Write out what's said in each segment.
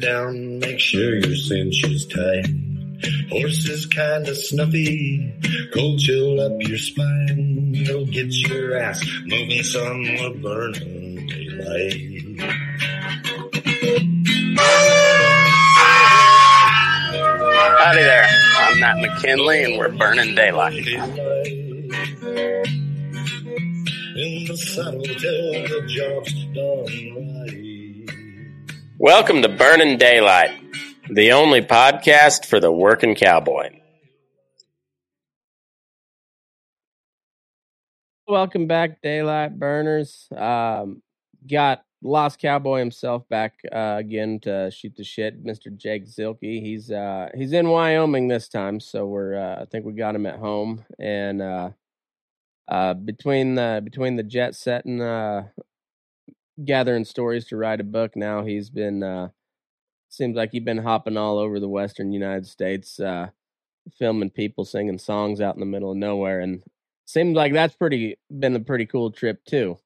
Down, make sure your cinch is tight. Horses kinda snuffy, cold chill up your spine. You'll get your ass moving, son, we're burning daylight. Howdy there. I'm Matt McKinley, and we're burning daylight. In the saddle till the job's done right. Welcome to Burning Daylight, the only podcast for the working cowboy. Welcome back, Daylight Burners. Um, got Lost Cowboy himself back uh, again to shoot the shit, Mr. Jake Zielke. He's uh, he's in Wyoming this time, so we're uh, I think we got him at home, and uh, uh, between the between the jet setting uh, gathering stories to write a book, now he's been uh, seems like he's been hopping all over the western United States, uh, filming people singing songs out in the middle of nowhere, and seems like that's pretty been a pretty cool trip too.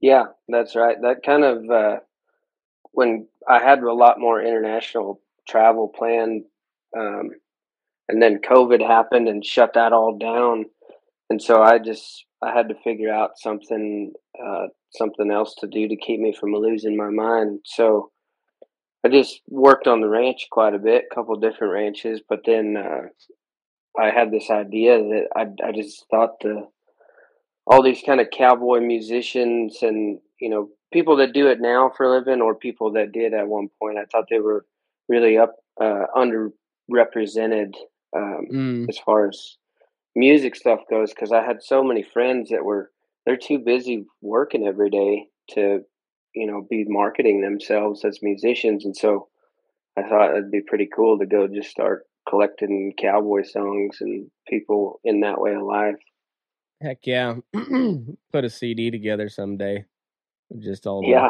Yeah, that's right. That kind of uh, when I had a lot more international travel planned, um, and then COVID happened and shut that all down, and so I just I had to figure out something uh, something else to do to keep me from losing my mind. So I just worked on the ranch quite a bit, a couple different ranches, but then uh, I had this idea that I I just thought the all these kind of cowboy musicians and you know people that do it now for a living or people that did at one point. I thought they were really up uh, underrepresented um, Mm. as far as music stuff goes because I had so many friends that were they're too busy working every day to you know be marketing themselves as musicians and so I thought it'd be pretty cool to go just start collecting cowboy songs and people in that way of life. Heck yeah, put a CD together someday. Just all the Yeah,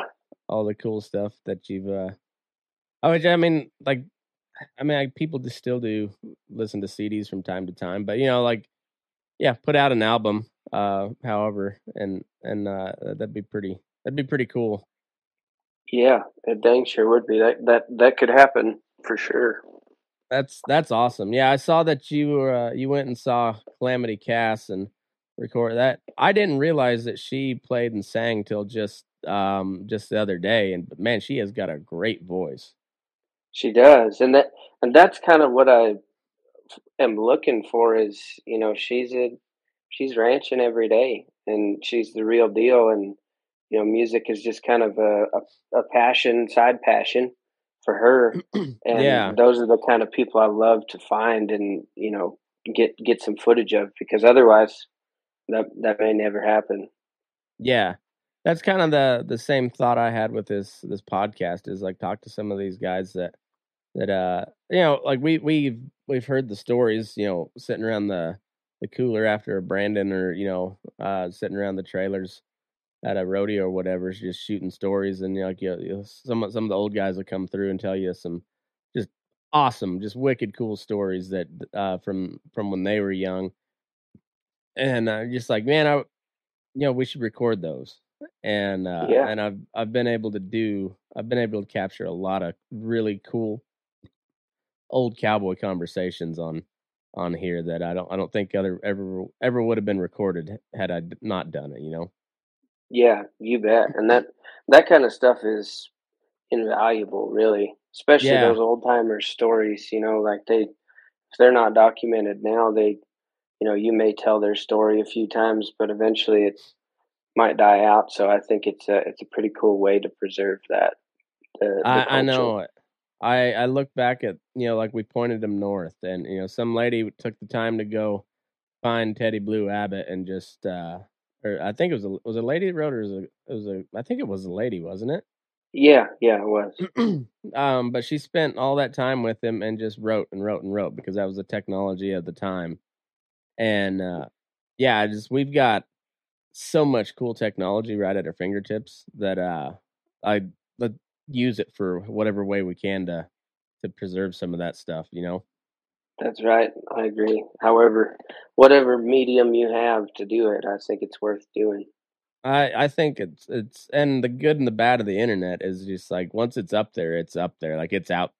all the cool stuff that you've. uh Oh, I mean, like, I mean, like, people just still do listen to CDs from time to time, but you know, like, yeah, put out an album. Uh, however, and and uh, that'd be pretty. That'd be pretty cool. yeah, it dang sure would be. That that that could happen for sure. That's that's awesome. Yeah, I saw that you were uh, you went and saw Calamity Cass and record that. I didn't realize that she played and sang till just um just the other day, and man, she has got a great voice. She does, and that and that's kind of what I am looking for. Is you know she's a she's ranching every day, and she's the real deal. And you know, music is just kind of a a, a passion, side passion for her. And yeah, those are the kind of people I love to find and you know get get some footage of because otherwise that that may never happen. yeah. that's kind of the the same thought I had with this this podcast is like talk to some of these guys that that uh you know like we we've we've heard the stories you know sitting around the the cooler after a branding or you know uh sitting around the trailers at a rodeo or whatever just shooting stories and you know, like you know, some some of the old guys will come through and tell you some just awesome just wicked cool stories that uh from from when they were young and uh, just like man I you know we should record those and uh, Yeah. and I've I've been able to do I've been able to capture a lot of really cool old cowboy conversations on on here that I don't I don't think other ever ever would have been recorded had I not done it. You know. Yeah, you bet. And that that kind of stuff is invaluable, really. Especially Yeah. those old timer stories, you know, like they if they're not documented now, they you know, you may tell their story a few times, but eventually it might die out. So I think it's a it's a pretty cool way to preserve that. The, the I, I know it. I I look back at you know like we pointed them north, and you know some lady took the time to go find Teddy Blue Abbott and just uh or I think it was a was a lady that wrote or was it, it was a I think it was a lady, wasn't it? Yeah, yeah, it was. um, but she spent all that time with him and just wrote and wrote and wrote because that was the technology of the time. And uh, yeah, just we've got so much cool technology right at our fingertips that uh, I let use it for whatever way we can to to preserve some of that stuff. You know. That's right. I agree. However, whatever medium you have to do it, I think it's worth doing. I I think it's it's and the good and the bad of the internet is just like once it's up there, it's up there. Like it's out,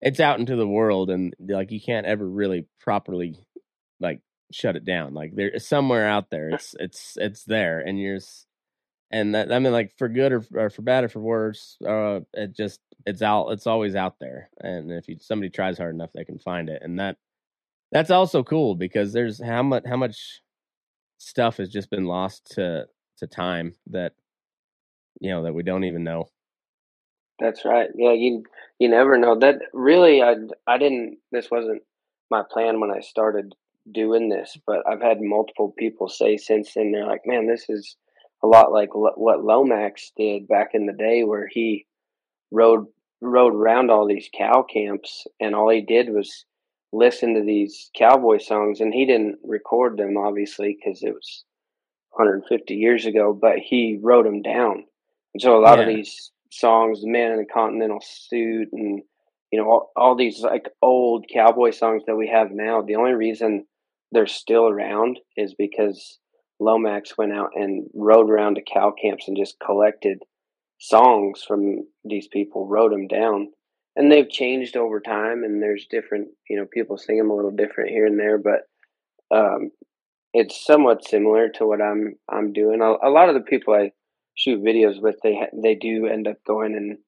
it's out into the world, and like you can't ever really properly like shut it down. Like there somewhere out there, it's it's it's there, and you're and that I mean like for good or, or for bad or for worse, uh, it just it's out. It's always out there, and if you somebody tries hard enough, they can find it, and that that's also cool because there's how much how much stuff has just been lost to to time that you know that we don't even know. That's right. Yeah, you you never know. That really, I I didn't. This wasn't my plan when I started doing this, but I've had multiple people say since then. They're like, "Man, this is a lot like lo- what Lomax did back in the day, where he rode rode around all these cow camps, and all he did was listen to these cowboy songs, and he didn't record them, obviously, because it was 150 years ago, but he wrote them down. And so a lot of these songs, "The Man in the Continental Suit," and you know all, all these like old cowboy songs that we have now, the only reason they're still around is because Lomax went out and rode around to cow camps and just collected songs from these people, wrote them down, and they've changed over time. And there's different, you know, people sing them a little different here and there, but um, it's somewhat similar to what I'm I'm doing. A, a lot of the people I shoot videos with, they ha- they do end up going and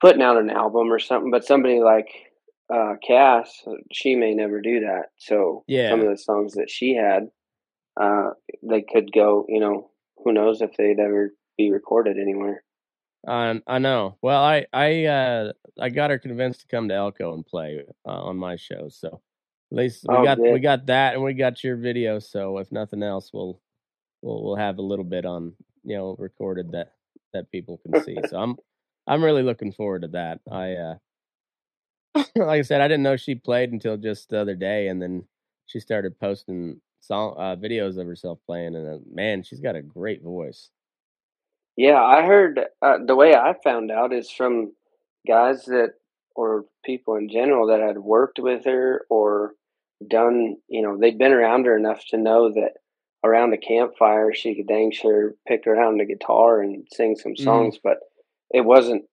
putting out an album or something. But somebody like uh, Cass, she may never do that. So Yeah. some of the songs that she had, uh, they could go. You know, who knows if they'd ever be recorded anywhere. Um, I know. Well, I I uh I got her convinced to come to Elko and play uh, on my show. So at least we Oh, got we got that, and we got your video. So if nothing else, we'll we'll we'll have a little bit on you know recorded that that people can see. So I'm I'm really looking forward to that. I uh like I said, I didn't know she played until just the other day, and then she started posting song uh, videos of herself playing, and uh, man, she's got a great voice. Yeah, I heard uh, the way I found out is from guys that or people in general that had worked with her or done, you know, they'd been around her enough to know that around a campfire she could dang sure pick around the guitar and sing some Mhm. songs, but it wasn't,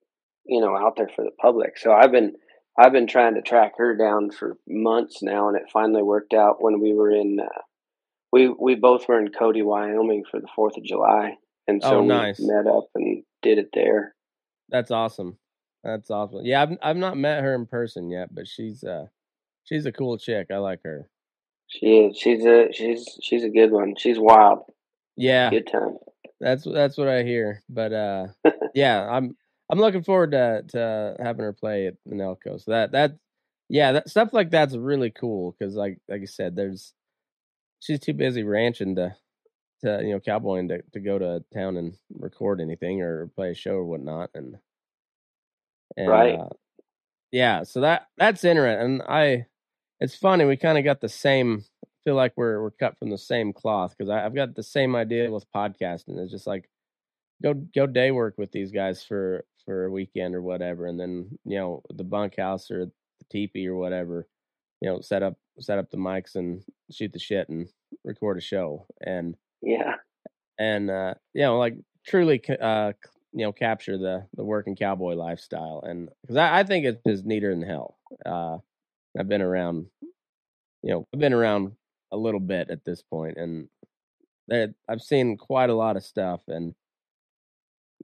you know, out there for the public. So I've been I've been trying to track her down for months now, and it finally worked out when we were in. Uh, we we both were in Cody, Wyoming for the Fourth of July, and so Oh, we nice. met up and did it there. That's awesome. That's awesome. Yeah, I've I've not met her in person yet, but she's uh she's a cool chick. I like her. She is. She's a she's she's a good one. She's wild. Yeah, Good time. that's that's what I hear. But uh yeah, I'm I'm looking forward to to having her play at the Elko. So that that yeah, that stuff like that's really cool because like like I said, there's she's too busy ranching to to you know cowboying to, to go to town and record anything or play a show or whatnot and, and right. uh, yeah so that that's interesting and i it's funny we kind of got the same feel like we're we're cut from the same cloth because i've got the same idea with podcasting it's just like go go day work with these guys for for a weekend or whatever and then you know the bunkhouse or the teepee or whatever you know set up set up the mics and shoot the shit and record a show and yeah. and uh you know like truly uh you know capture the the working cowboy lifestyle and because I, I think it's just neater than hell. Uh i've been around you know i've been around a little bit at this point and there, i've seen quite a lot of stuff and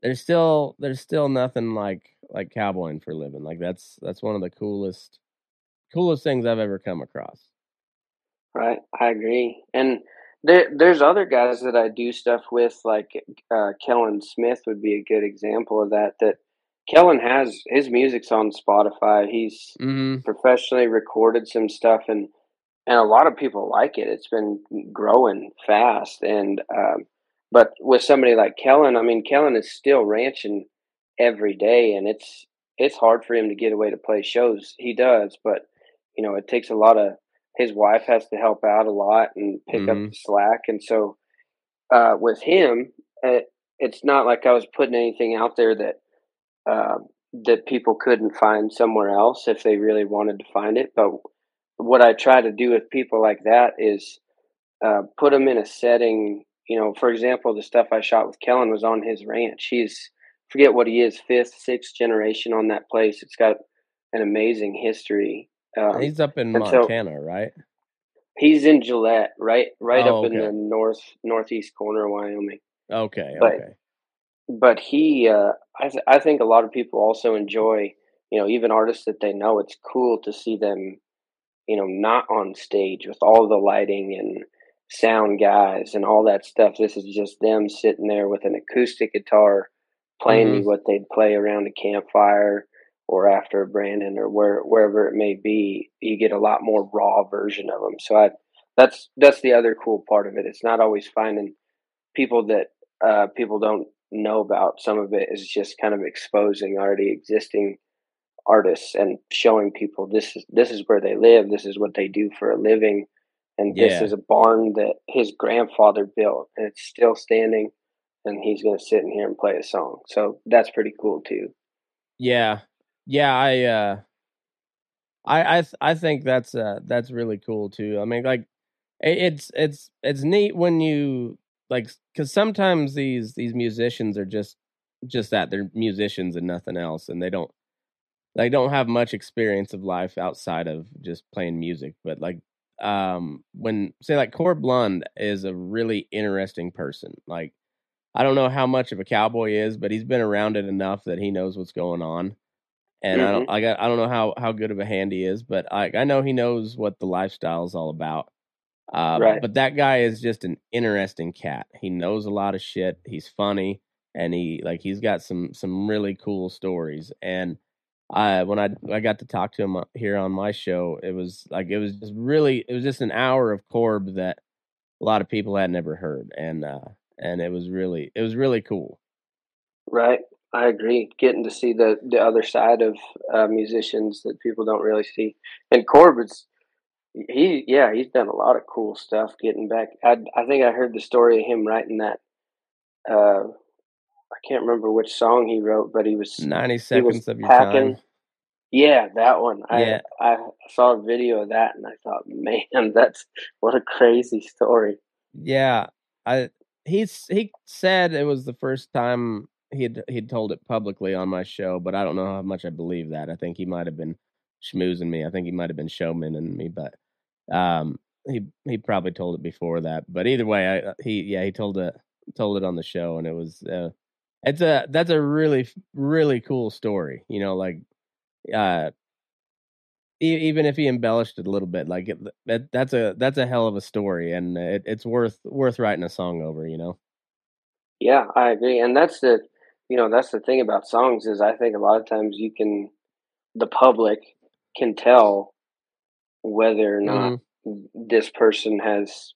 there's still there's still nothing like like cowboying for a living. Like that's that's one of the coolest coolest things i've ever come across right i agree and there, there's other guys that I do stuff with, like uh, Kellen Smith would be a good example of that. That Kellen has his music's on Spotify. He's mm-hmm. professionally recorded some stuff, and and a lot of people like it. It's been growing fast, and um, but with somebody like Kellen, I mean, Kellen is still ranching every day, and it's it's hard for him to get away to play shows. He does, but you know, it takes a lot of his wife has to help out a lot and pick mm-hmm. up the slack. And so uh, with him, it, it's not like I was putting anything out there that uh, that people couldn't find somewhere else if they really wanted to find it. But what I try to do with people like that is uh, put them in a setting. You know, for example, the stuff I shot with Kellen was on his ranch. He's forget what he is, fifth, sixth generation on that place. It's got an amazing history um, he's up in Montana, so right? He's in Gillette, right, right oh, up okay. in the north northeast corner of Wyoming. Okay, but, okay. But he, uh, I, th- I think a lot of people also enjoy, you know, even artists that they know. It's cool to see them, you know, not on stage with all the lighting and sound guys and all that stuff. This is just them sitting there with an acoustic guitar, playing mm-hmm. what they'd play around a campfire or after branding or where wherever it may be, you get a lot more raw version of them. So I, that's that's the other cool part of it. It's not always finding people that uh, people don't know about. Some of it is just kind of exposing already existing artists and showing people this is this is where they live, this is what they do for a living, and yeah. this is a barn that his grandfather built and it's still standing, and he's going to sit in here and play a song. So that's pretty cool too. Yeah, yeah, I uh I I I think that's uh that's really cool too. I mean like it's it's it's neat when you like cuz sometimes these these musicians are just just that they're musicians and nothing else and they don't they don't have much experience of life outside of just playing music but like um when say like Corb Lund is a really interesting person like I don't know how much of a cowboy is but he's been around it enough that he knows what's going on and mm-hmm. I don't I got I don't know how how good of a hand he is, but I I know he knows what the lifestyle is all about. Uh, right. But that guy is just an interesting cat. He knows a lot of shit. He's funny, and he like he's got some some really cool stories. And I when I I got to talk to him uh, here on my show, it was like it was just really it was just an hour of Corb that a lot of people had never heard, and uh and it was really it was really cool. Right. I agree. Getting to see the the other side of uh, musicians that people don't really see, and Corbin's he yeah he's done a lot of cool stuff. Getting back, I I think I heard the story of him writing that. Uh, I can't remember which song he wrote, but he was ninety seconds was of your packing. time. Yeah, that one. Yeah. I I saw a video of that and I thought, man, that's what a crazy story. Yeah, I he's he said it was the first time he he'd told it publicly on my show, but I don't know how much I believe that. I think he might have been schmoozing me. I think he might have been showmaning me, but um, he he probably told it before that. But either way, I, uh, he yeah he told it told it on the show, and it was uh, it's a that's a really really cool story. You know, like uh, even if he embellished it a little bit, like it, that that's a that's a hell of a story, and it, it's worth worth writing a song over. You know. Yeah, I agree, and that's the you know that's the thing about songs is I think a lot of times you can the public can tell whether or not mm-hmm. this person has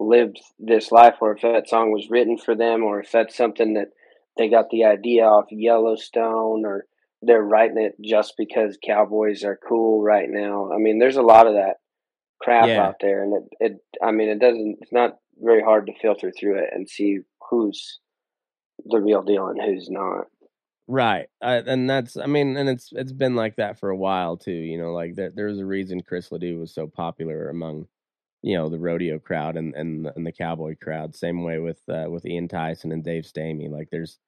lived this life, or if that song was written for them, or if that's something that they got the idea off Yellowstone, or they're writing it just because cowboys are cool right now. I mean, there's a lot of that crap Yeah. out there, and it, it, I mean, it doesn't. It's not very hard to filter through it and see who's the real deal and who's not. Right, uh, and that's I mean, and it's it's been like that for a while too. You know, like there, there's a reason Chris Ledoux was so popular among, you know, the rodeo crowd and and and the cowboy crowd. Same way with uh, with Ian Tyson and Dave Stamey. Like there's,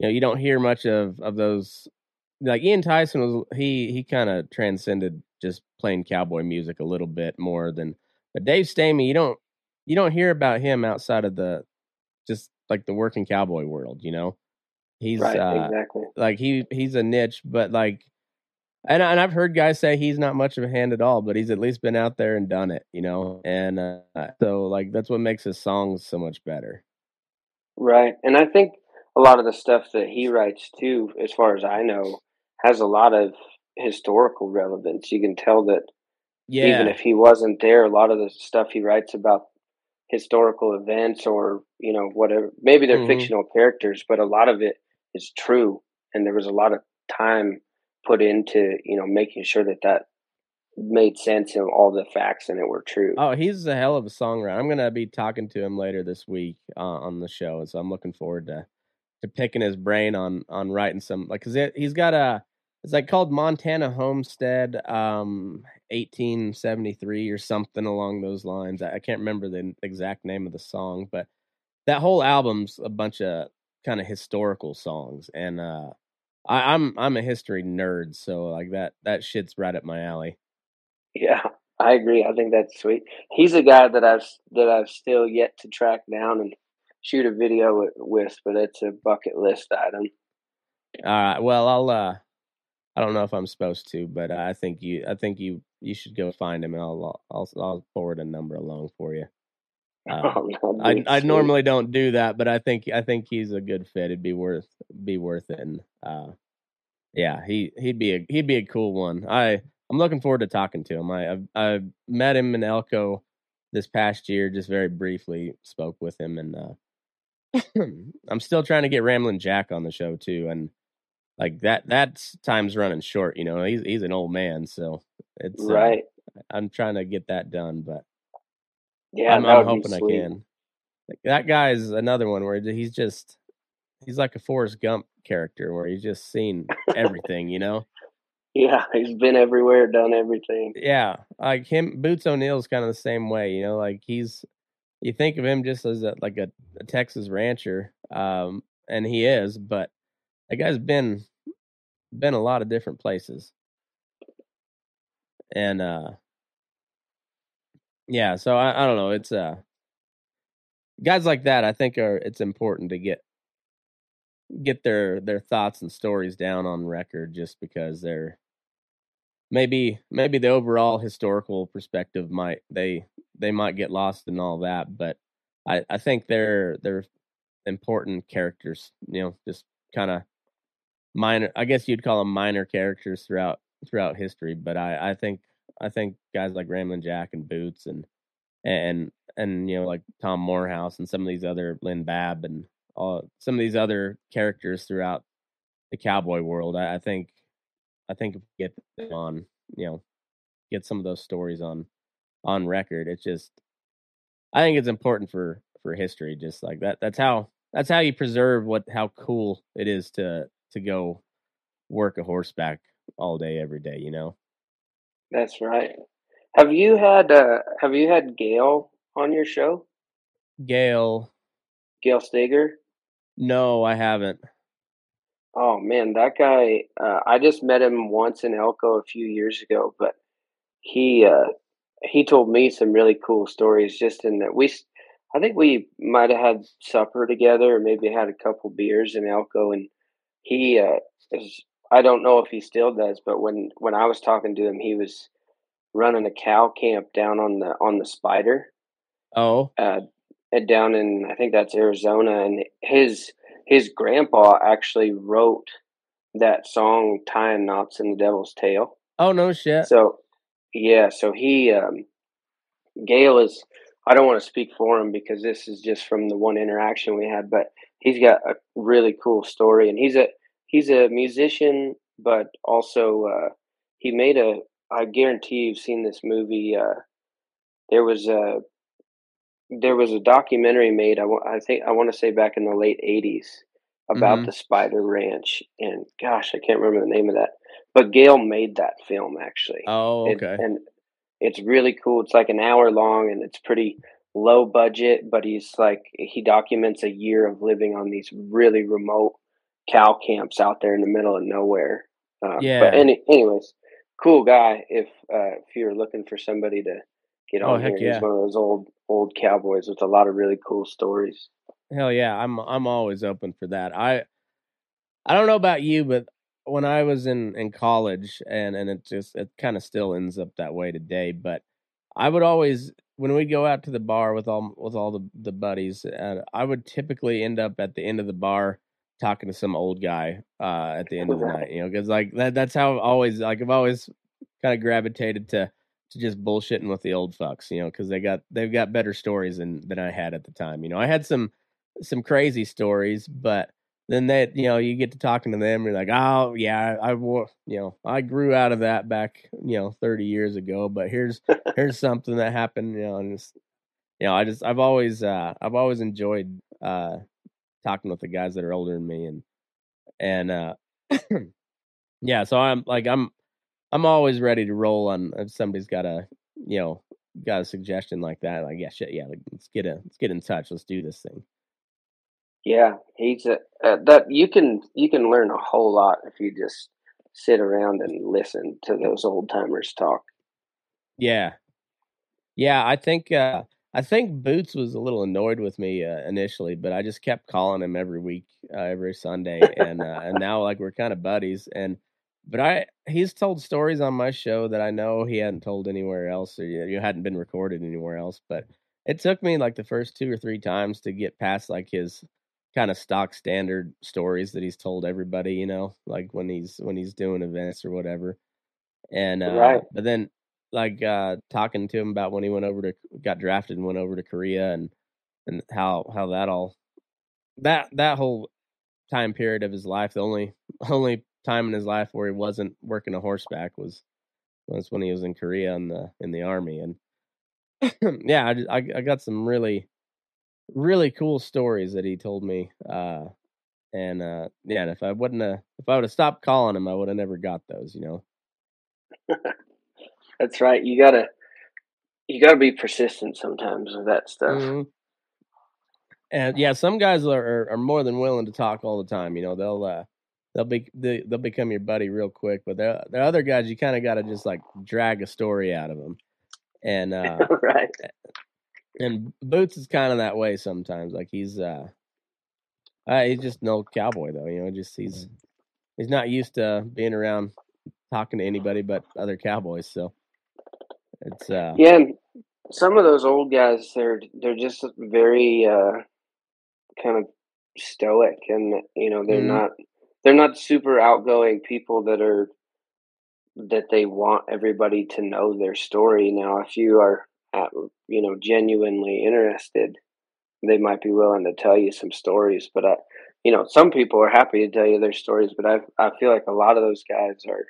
you know, you don't hear much of of those. Like Ian Tyson was he he kind of transcended just playing cowboy music a little bit more than, but Dave Stamey you don't you don't hear about him outside of the just like the working cowboy world. You know, he's right, uh, exactly. like he he's a niche, but like, and and I've heard guys say he's not much of a hand at all, but he's at least been out there and done it, you know. And uh, so like that's what makes his songs so much better. Right. And I think a lot of the stuff that he writes too, as far as I know, has a lot of historical relevance. You can tell that Yeah, even if he wasn't there, a lot of the stuff he writes about historical events or, you know, whatever maybe they're Mhm. fictional characters, but a lot of it is true. And there was a lot of time put into, you know, making sure that that made sense and all the facts and it were true. Oh, he's a hell of a songwriter. I'm gonna be talking to him later this week uh, on the show, so I'm looking forward to to picking his brain on on writing some like because he's got a it's like called Montana Homestead, um, 1873 or something along those lines. I, I can't remember the exact name of the song, but that whole album's a bunch of kind of historical songs, and uh, I, I'm I'm a history nerd, so like that that shit's right up my alley. Yeah, I agree. I think that's sweet. He's a guy that I've that I've still yet to track down and shoot a video with, with but it's a bucket list item. All right. Well, I'll. uh I don't know if I'm supposed to, but I think you. I think you. You should go find him, and I'll. I'll. I'll forward a number along for you. Uh, Oh, I. I normally don't do that, but I think. I think he's a good fit. It'd be worth. Be worth it. And uh, yeah, he. He'd be a. He'd be a cool one. I. I'm looking forward to talking to him. I. I've, I've met him in Elko this past year, just very briefly. Spoke with him, and uh, I'm still trying to get Ramblin' Jack on the show too, and like that that's time's running short you know he's he's an old man so it's uh, right. i'm trying to get that done but Yeah, i'm, I'm hoping i can like, that guy's another one where he's just he's like a forrest gump character where he's just seen everything you know Yeah, he's been everywhere, done everything. yeah like him boots o'neal's kind of the same way you know like he's you think of him just as a, like a, a texas rancher um and he is but that guy's been been a lot of different places. And uh yeah so i, I don't know it's uh guys like that i think are it's important to get get their their thoughts and stories down on record just because they're maybe maybe the overall historical perspective might they they might get lost in all that but i i think they're they're important characters you know just kind of minor i guess you'd call them minor characters throughout throughout history but i i think i think guys like ramblin jack and boots and and and you know like tom moorhouse and some of these other lynn babb and all some of these other characters throughout the cowboy world i, I think i think if we get them on you know get some of those stories on on record it's just i think it's important for for history just like that that's how that's how you preserve what how cool it is to to go work a horseback all day every day you know That's right. Have you had uh have you had Gail on your show? gail Gail Steiger? no i haven't Oh man, that guy uh, I just met him once in Elko a few years ago, but he uh he told me some really cool stories just in that we i think we might have had supper together or maybe had a couple beers in Elko and he uh is I don't know if he still does, but when when I was talking to him he was running a cow camp down on the on the Spider. Oh. Uh uh, down in I think that's Arizona and his his grandpa actually wrote that song tying knots in the devil's tail. Oh no shit. So yeah so he um Gail is I don't want to speak for him because this is just from the one interaction we had, but he's got a really cool story, and he's a he's a musician, but also uh, he made a. I guarantee you've seen this movie. Uh, there was a there was a documentary made. I, I think I want to say back in the late '80s about mm-hmm. the Spider Ranch, and gosh, I can't remember the name of that. But Gail made that film actually. Oh, okay. and it's really cool. It's like an hour long, and it's pretty low budget. But he's like he documents a year of living on these really remote cow camps out there in the middle of nowhere. Uh, yeah. But any, anyways, cool guy. If uh, if you're looking for somebody to get oh, on here, yeah. he's one of those old old cowboys with a lot of really cool stories. Hell yeah, I'm I'm always open for that. I I don't know about you, but when I was in in college, and and it just it kind of still ends up that way today. But I would always when we go out to the bar with all with all the the buddies, uh, I would typically end up at the end of the bar talking to some old guy uh, at the end of the night. You know, because like that that's how I've always like I've always kind of gravitated to to just bullshitting with the old fucks. You know, because they got they've got better stories than than I had at the time. You know, I had some some crazy stories, but then that you know you get to talking to them you're like oh yeah i you know i grew out of that back you know 30 years ago but here's here's something that happened you know and it's, you know i just i've always uh i've always enjoyed uh talking with the guys that are older than me and and uh yeah so i'm like i'm i'm always ready to roll on if somebody's got a you know got a suggestion like that like yeah shit yeah like, let's get a let's get in touch let's do this thing yeah, he's a, uh, that you can you can learn a whole lot if you just sit around and listen to those old timers talk. Yeah, yeah, I think uh, I think Boots was a little annoyed with me uh, initially, but I just kept calling him every week, uh, every Sunday, and uh, and now like we're kind of buddies. And but I he's told stories on my show that I know he hadn't told anywhere else, or you, know, you hadn't been recorded anywhere else. But it took me like the first two or three times to get past like his kind of stock standard stories that he's told everybody, you know, like when he's when he's doing events or whatever. And uh right. but then like uh talking to him about when he went over to got drafted and went over to Korea and and how how that all that that whole time period of his life, the only only time in his life where he wasn't working a horseback was was when he was in Korea in the in the army and yeah, I, I I got some really really cool stories that he told me. Uh, and uh, yeah, and if I wouldn't have, if I would have stopped calling him, I would have never got those. You know. That's right. You gotta, you gotta be persistent sometimes with that stuff. Mm-hmm. And yeah, some guys are, are, are more than willing to talk all the time. You know, they'll uh, they'll be they, will become your buddy real quick. But there there are other guys, you kind of got to just like drag a story out of them. And uh, right and Boots is kind of that way sometimes. Like he's uh, uh he's just an old cowboy though. You know, just he's mm-hmm. he's not used to being around talking to anybody but other cowboys. So it's uh yeah. Some of those old guys, they're they're just very uh, kind of stoic, and you know they're mm-hmm. not they're not super outgoing people that are that they want everybody to know their story. Now, if you are at, you know genuinely interested, they might be willing to tell you some stories. But I, you know, some people are happy to tell you their stories, but I I feel like a lot of those guys are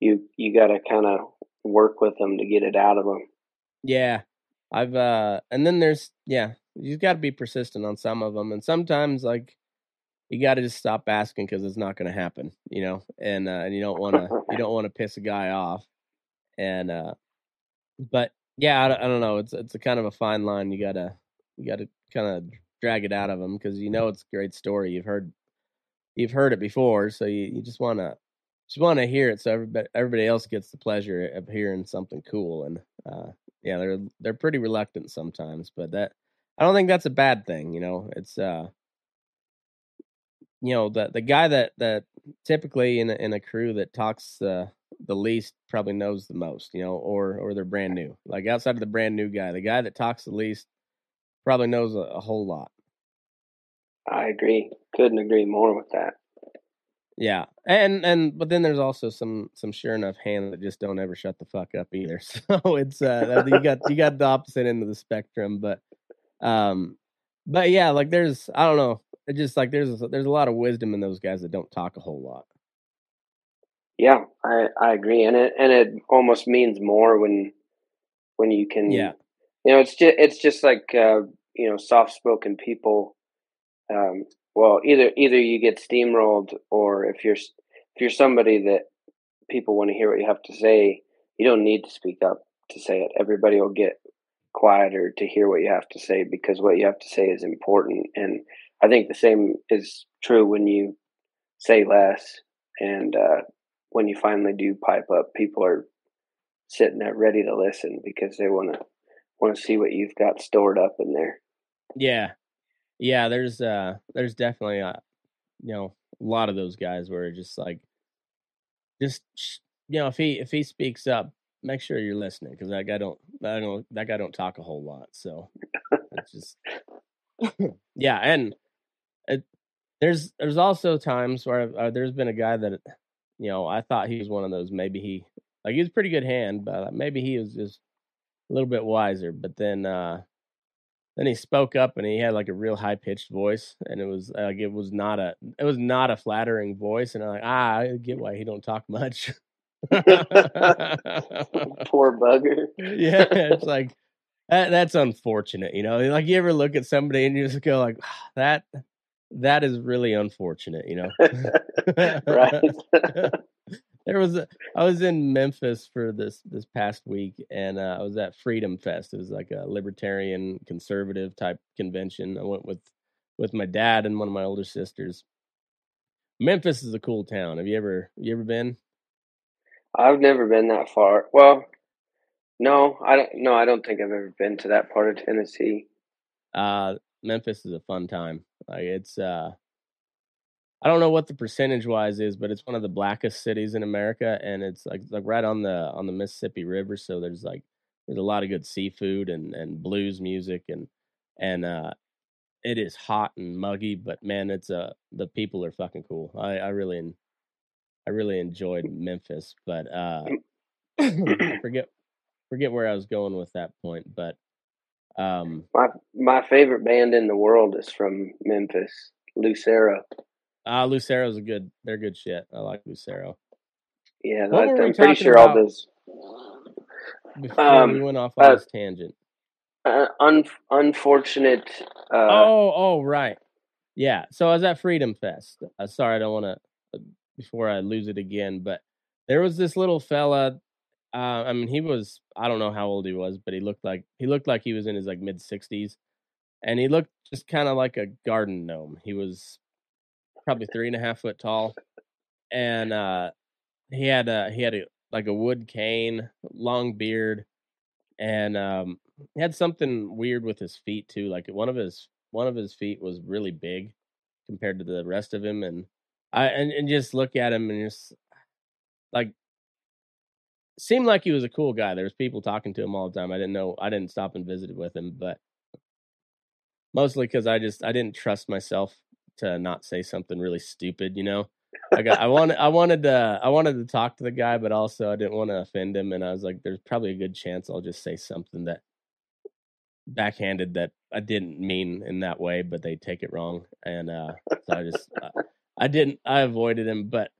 you you got to kind of work with them to get it out of them. Yeah, I've uh, and then there's yeah, you've got to be persistent on some of them, and sometimes like you got to just stop asking because it's not going to happen, you know, and uh, and you don't want to you don't want to piss a guy off, and uh, but yeah, I, don't know. It's it's a kind of a fine line. You gotta you gotta kind of drag it out of them because you know it's a great story. You've heard you've heard it before, so you, you just want to just want to hear it so everybody everybody else gets the pleasure of hearing something cool. And uh, yeah, they're they're pretty reluctant sometimes, but that I don't think that's a bad thing. You know, it's uh you know the the guy that that typically in a, in a crew that talks uh, the least probably knows the most, you know, or or they're brand new. Like outside of the brand new guy, the guy that talks the least probably knows a, a whole lot. I agree. Couldn't agree more with that. Yeah, and and but then there's also some some sure enough hand that just don't ever shut the fuck up either. So it's uh you got you got the opposite end of the spectrum, but um, but yeah, like there's I don't know, it just like there's there's a lot of wisdom in those guys that don't talk a whole lot. Yeah, I I agree, and it and it almost means more when when you can. Yeah, you know, it's just it's just like uh, you know, soft spoken people. Um, well, either either you get steamrolled, or if you're if you're somebody that people want to hear what you have to say, you don't need to speak up to say it. Everybody will get quieter to hear what you have to say because what you have to say is important. And I think the same is true when you say less and uh, when you finally do pipe up, people are sitting there ready to listen because they want to want to see what you've got stored up in there. Yeah, yeah. There's uh, there's definitely uh, you know a lot of those guys where just like, just you know, if he if he speaks up, make sure you're listening because that guy don't I don't that guy don't talk a whole lot. So it's just yeah, and it, there's there's also times where uh, there's been a guy that you know I thought he was one of those maybe he like he was pretty good hand, but maybe he was just a little bit wiser. But then uh then he spoke up and he had like a real high pitched voice and it was like it was not a it was not a flattering voice and I'm like ah I get why he don't talk much. Poor bugger. yeah, it's like that, that's unfortunate, you know. Like you ever look at somebody and you just go like ah, that that is really unfortunate, you know. right. there was a, I was in Memphis for this this past week and uh, I was at Freedom Fest. It was like a libertarian conservative type convention. I went with with my dad and one of my older sisters. Memphis is a cool town. Have you ever you ever been? I've never been that far. Well, no, I don't. No, I don't think I've ever been to that part of Tennessee. Uh, Memphis is a fun time. Like it's, uh, I don't know what the percentage wise is, but it's one of the blackest cities in America, and it's like like right on the on the Mississippi River. So there's like there's a lot of good seafood and and blues music and and uh, it is hot and muggy, but man, it's uh the people are fucking cool. I I really I really enjoyed Memphis, but uh, forget forget where I was going with that point. But um, my my favorite band in the world is from Memphis, Lucero. Ah, uh, Lucero's a good. They're good shit. I like Lucero. Yeah, what I, am pretty sure all those. Before um, we went off on uh, this tangent. Uh, un- unfortunate. Uh, oh, oh, right. Yeah. So I was at Freedom Fest. Uh, sorry, I don't want to before I lose it again. But there was this little fella. Uh, I mean, he was I don't know how old he was, but he looked like he looked like he was in his like mid sixties, and he looked just kind of like a garden gnome. He was probably three and a half foot tall, and uh, he had a he had a like a wood cane, long beard, and um, he had something weird with his feet too. Like one of his one of his feet was really big compared to the rest of him, and I and, and just look at him and just like seemed like he was a cool guy. There was people talking to him all the time. I didn't know. I didn't stop and visit with him, but mostly because I just I didn't trust myself to not say something really stupid. You know, I got I wanted I wanted to I wanted to talk to the guy, but also I didn't want to offend him. And I was like, there's probably a good chance I'll just say something that backhanded that I didn't mean in that way, but they take it wrong. And uh, so I just uh, I didn't. I avoided him, but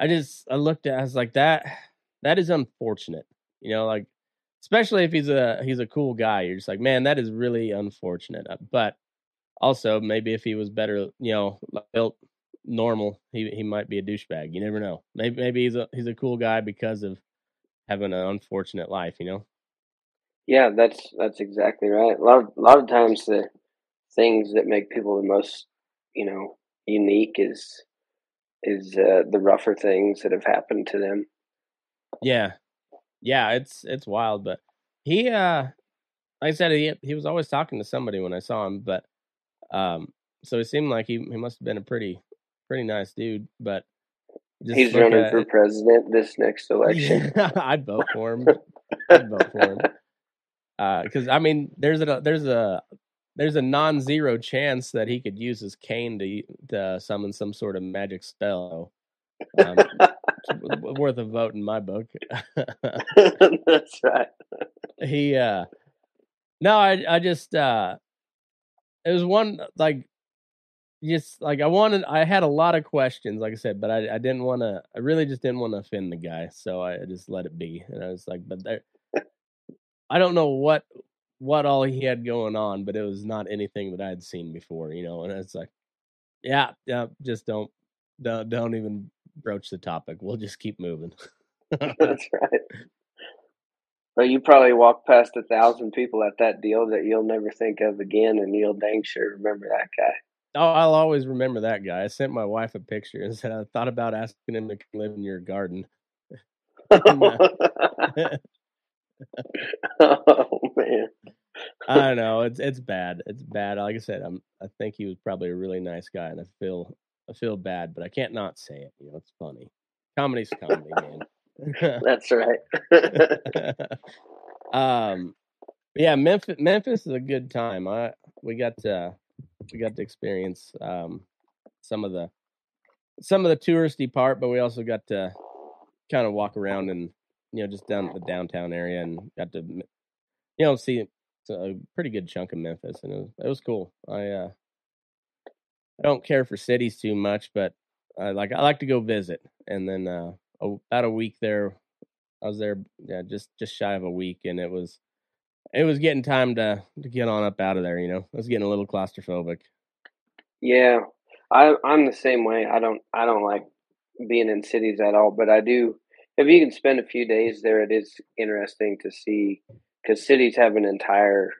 I just I looked at. I was like that. That is unfortunate. You know, like especially if he's a he's a cool guy. You're just like, man, that is really unfortunate. Uh, but also, maybe if he was better, you know, built normal, he he might be a douchebag. You never know. Maybe maybe he's a he's a cool guy because of having an unfortunate life. You know. Yeah, that's that's exactly right. A lot of, a lot of times the things that make people the most, you know, unique is is uh, the rougher things that have happened to them. Yeah, yeah, it's it's wild, but he, uh like I said, he he was always talking to somebody when I saw him, but um, so it seemed like he he must have been a pretty pretty nice dude, but. He's running for president this next election. I'd vote for him. I'd vote for him. Because uh, I mean, there's a there's a there's a non-zero chance that he could use his cane to to summon some sort of magic spell. Um, worth a vote in my book. That's right. he uh no, I I just uh it was one like just like I wanted I had a lot of questions, like I said, but I I didn't want to I really just didn't want to offend the guy, so I just let it be. And I was like, but there I don't know what what all he had going on, but it was not anything that I had seen before, you know. And it's like, yeah, yeah, just don't don't don't even broach the topic. We'll just keep moving. That's right. Well, you probably walked past a thousand people at that deal that you'll never think of again, and you'll dang sure remember that guy. Oh, I'll always remember that guy. I sent my wife a picture and said I thought about asking him to live in your garden. oh man. I don't know it's it's bad. It's bad. Like I said, I'm I think he was probably a really nice guy, and I feel I feel bad, but I can't not say it. You know, it's funny. Comedy's comedy, man. That's right. um, yeah, Memphis Memphis is a good time. I we got to we got to experience um some of the some of the touristy part, but we also got to kind of walk around and you know just down the downtown area and got to you know see a pretty good chunk of Memphis, and it was it was cool. I uh I don't care for cities too much, but I like I like to go visit, and then uh about a week there, I was there yeah just just shy of a week, and it was it was getting time to to get on up out of there. You know, I was getting a little claustrophobic. Yeah, I I'm the same way. I don't I don't like being in cities at all, but I do. If you can spend a few days there, it is interesting to see because cities have an entire,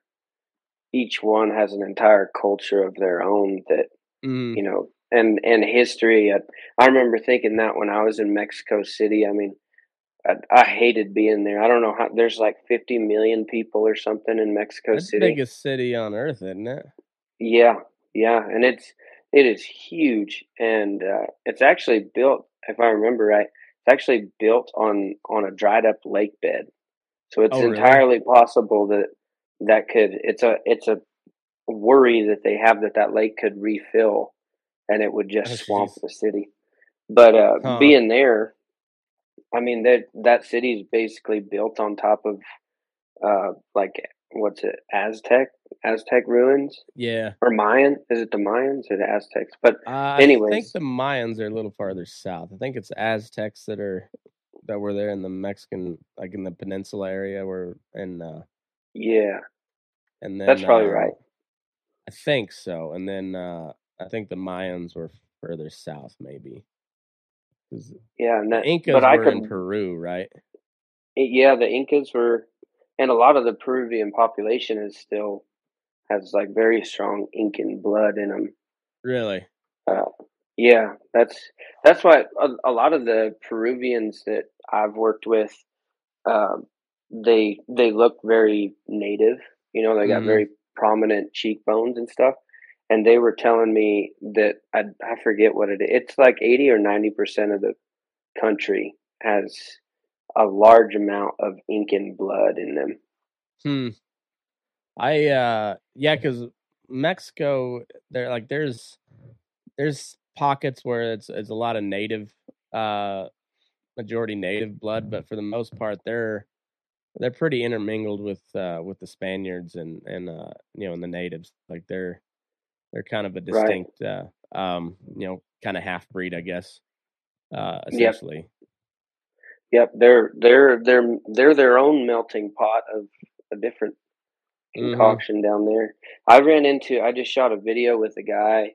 each one has an entire culture of their own that Mm. you know, and and history. I, I remember thinking that when I was in Mexico City. I mean, I, I hated being there. I don't know how. There's like 50 million people or something in Mexico That's the City. biggest city on earth, isn't it? Yeah, yeah, and it's it is huge, and uh, it's actually built. If I remember right, it's actually built on on a dried up lake bed, so it's Oh, really? entirely possible that that could. It's a it's a worry that they have that that lake could refill, and it would just Oh, swamp jeez. the city. But uh, Huh. being there, I mean that that city is basically built on top of uh, like what's it Aztec Aztec ruins Yeah. or Mayan? Is it the Mayans or the Aztecs? But Uh, I think the Mayans are a little farther south. I think it's Aztecs that are that were there in the Mexican, like in the peninsula area, where and uh, yeah, and then That's probably uh, right. I think so. And then uh, I think the Mayans were further south, maybe. yeah, and the Incas but I were in Peru, right? yeah, the Incas were, and a lot of the Peruvian population is still has like very strong Incan blood in them. Really? Uh, yeah, that's that's why a, a lot of the Peruvians that I've worked with, um, they they look very native. You know, they got Mhm. very prominent cheekbones and stuff. And they were telling me that I I forget what it is. It's like eighty or ninety percent of the country has a large amount of Incan blood in them. Hmm. I uh yeah, because Mexico, they're like there's there's pockets where it's it's a lot of native uh majority native blood, but for the most part they're they're pretty intermingled with uh with the Spaniards and and uh you know and the natives. Like they're they're kind of a Right. distinct uh um you know kind of half breed, I guess. Uh Yep. essentially. Yep, they're they're they're they're their own melting pot of a different Mhm. concoction down there. I ran into I just shot a video with a guy.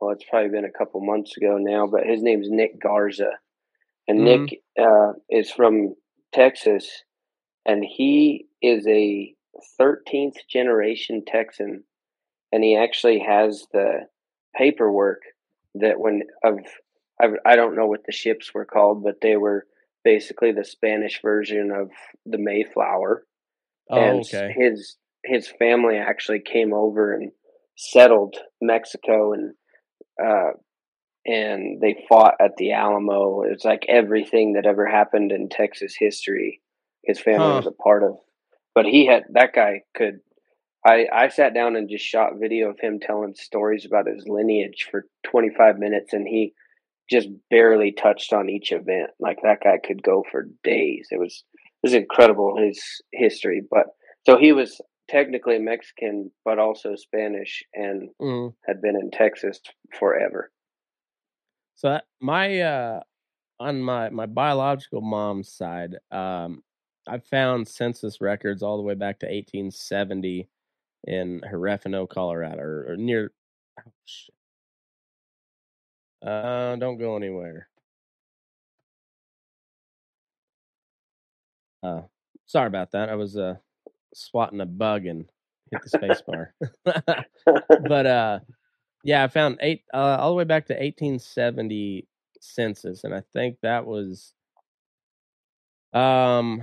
Well, it's probably been a couple months ago now, but his name's Nick Garza, and Mhm. Nick uh, is from Texas, and he is a 13th generation Texan, and he actually has the paperwork that when of I, don't know what the ships were called, but they were basically the Spanish version of the Mayflower Oh, and okay. his his family actually came over and settled Mexico and uh and they fought at the Alamo. It's like everything that ever happened in Texas history his family Huh. was a part of. But he had that guy could I I sat down and just shot video of him telling stories about his lineage for 25 minutes and he just barely touched on each event. Like that guy could go for days. It was it was incredible his history. But so he was technically Mexican, but also Spanish, and Mhm. had been in Texas forever. So that, my uh on my my biological mom's side, um I found census records all the way back to 1870 in Huerfano, Colorado, or, or near. Oh, shit. Uh, don't go anywhere. Uh, sorry about that. I was uh swatting a bug and hit the space bar. but uh yeah, I found eight uh, all the way back to 1870 census, and I think that was um.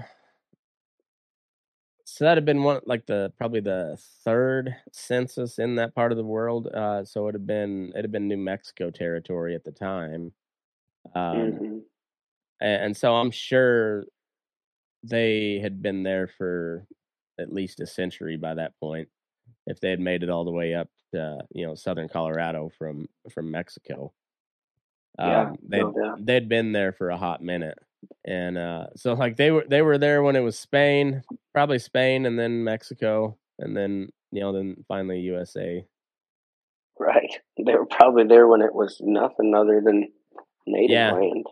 So that'd have been one like the probably the third census in that part of the world. Uh, so it had been it'd have been New Mexico territory at the time, um, Mhm. a- and, so I'm sure they had been there for at least a century by that point. If they had made it all the way up to you know southern Colorado from from Mexico, Yeah, um, they'd no doubt. they'd been there for a hot minute, and uh, so like they were they were there when it was Spain, probably Spain, and then Mexico, and then you know then finally USA. Right. They were probably there when it was nothing other than native Yeah. land.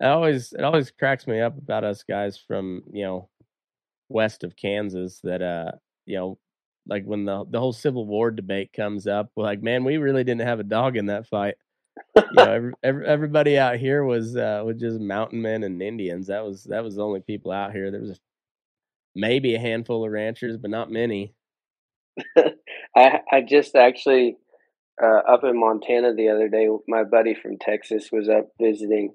It always it always cracks me up about us guys from you know west of Kansas that uh you know like when the the whole Civil War debate comes up, we're like man, we really didn't have a dog in that fight. You know, every, every, everybody out here was uh was just mountain men and Indians. That was that was the only people out here. There was a, maybe a handful of ranchers, but not many. I I just actually uh, up in Montana the other day. My buddy from Texas was up visiting,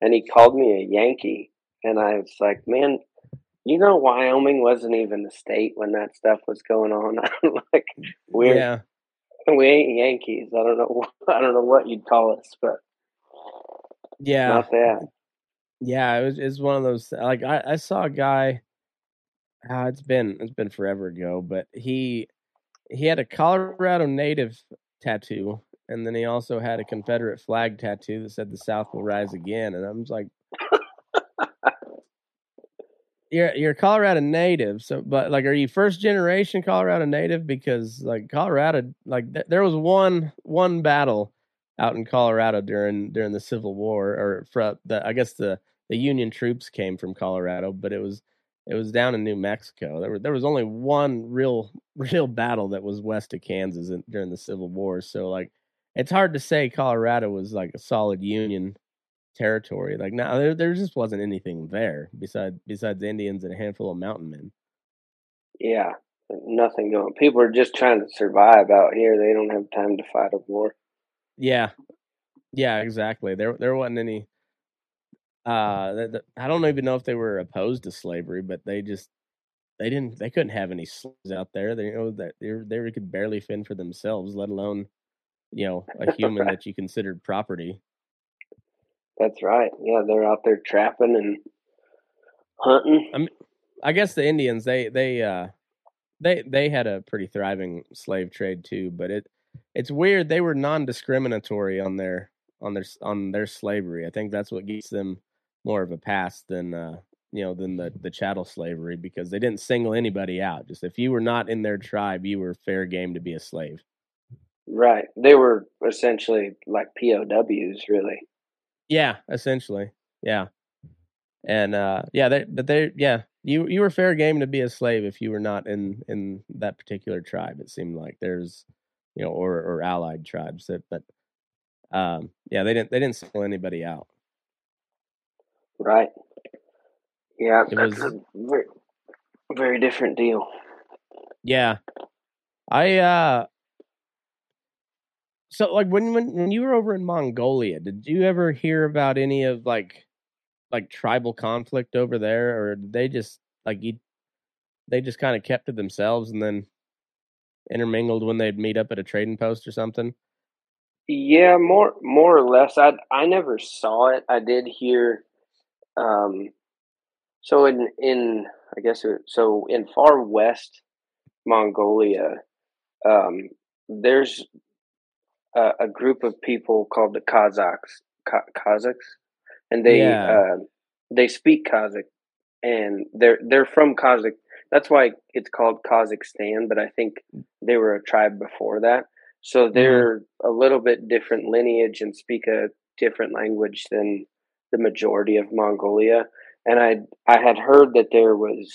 and he called me a Yankee, and I was like, "Man, you know, Wyoming wasn't even a state when that stuff was going on. I'm like, we're Yeah, we ain't Yankees. I don't know. I don't know what you'd call us, but yeah. not that. Yeah, it was it's one of those like I, I saw a guy uh, it's been it's been forever ago, but he he had a Colorado native tattoo and then he also had a Confederate flag tattoo that said the South will rise again and I'm just like You're you're a Colorado native, so but like are you first generation Colorado native because like Colorado like th- there was one one battle out in Colorado during during the Civil War or for the I guess the the Union troops came from Colorado, but it was it was down in New Mexico. There were there was only one real real battle that was west of Kansas in, during the Civil War. So like it's hard to say Colorado was like a solid Union territory. Like no, there there just wasn't anything there besides besides Indians and a handful of mountain men. Yeah, nothing going. People are just trying to survive out here. They don't have time to fight a war. Yeah, yeah, exactly. There there wasn't any. Uh, th- th- I don't even know if they were opposed to slavery, but they just they didn't they couldn't have any slaves out there. They you know that they they could barely fend for themselves, let alone you know a human that you considered property. That's right. Yeah, they're out there trapping and hunting. I guess the Indians they they uh they they had a pretty thriving slave trade too, but it it's weird they were non-discriminatory on their on their on their slavery. I think that's what gives them more of a pass than uh you know than the the chattel slavery because they didn't single anybody out. Just if you were not in their tribe, you were fair game to be a slave. Right. They were essentially like POWs, really. Yeah, essentially. Yeah. And uh yeah, they but they yeah, you you were fair game to be a slave if you were not in in that particular tribe. It seemed like there's you know or or allied tribes that but um yeah, they didn't they didn't single anybody out. Right. Yeah, It that's was- a very, very different deal. Yeah. I uh so like when when when you were over in Mongolia, did you ever hear about any of like like tribal conflict over there or did they just like you they just kind of kept to themselves and then intermingled when they'd meet up at a trading post or something? Yeah, more more or less. I I never saw it. I did hear. Um, so in in I guess so in far west Mongolia, um, there's a, a group of people called the Kazakhs Ka- Kazakhs, and they Yeah. uh, they speak Kazakh, and they're they're from Kazakh. That's why it's called Kazakhstan. But I think they were a tribe before that, so they're a little bit different lineage and speak a different language than the majority of Mongolia. And I I had heard that there was,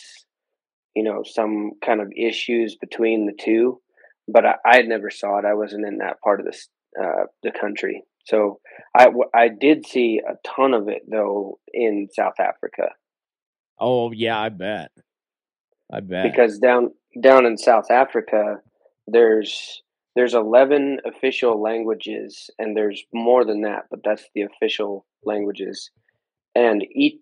you know, some kind of issues between the two, but I, I never saw it. I wasn't in that part of the uh, the country, so I w- I did see a ton of it though in South Africa Oh yeah, I bet. I bet. because down down in South Africa there's there's 11 official languages and there's more than that but that's the official languages and each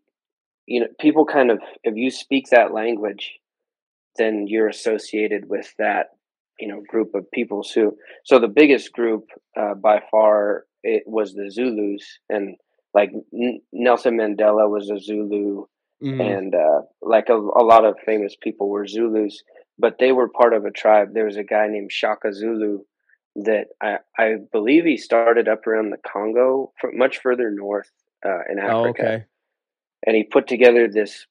you know people kind of if you speak that language then you're associated with that you know group of people who so the biggest group uh, by far it was the Zulus and like N- Nelson Mandela was a Zulu Mhm. and uh, like a, a lot of famous people were Zulus, but they were part of a tribe. There was a guy named Shaka Zulu that I, I believe he started up around the Congo, much further north uh, in oh, Africa, okay. and he put together this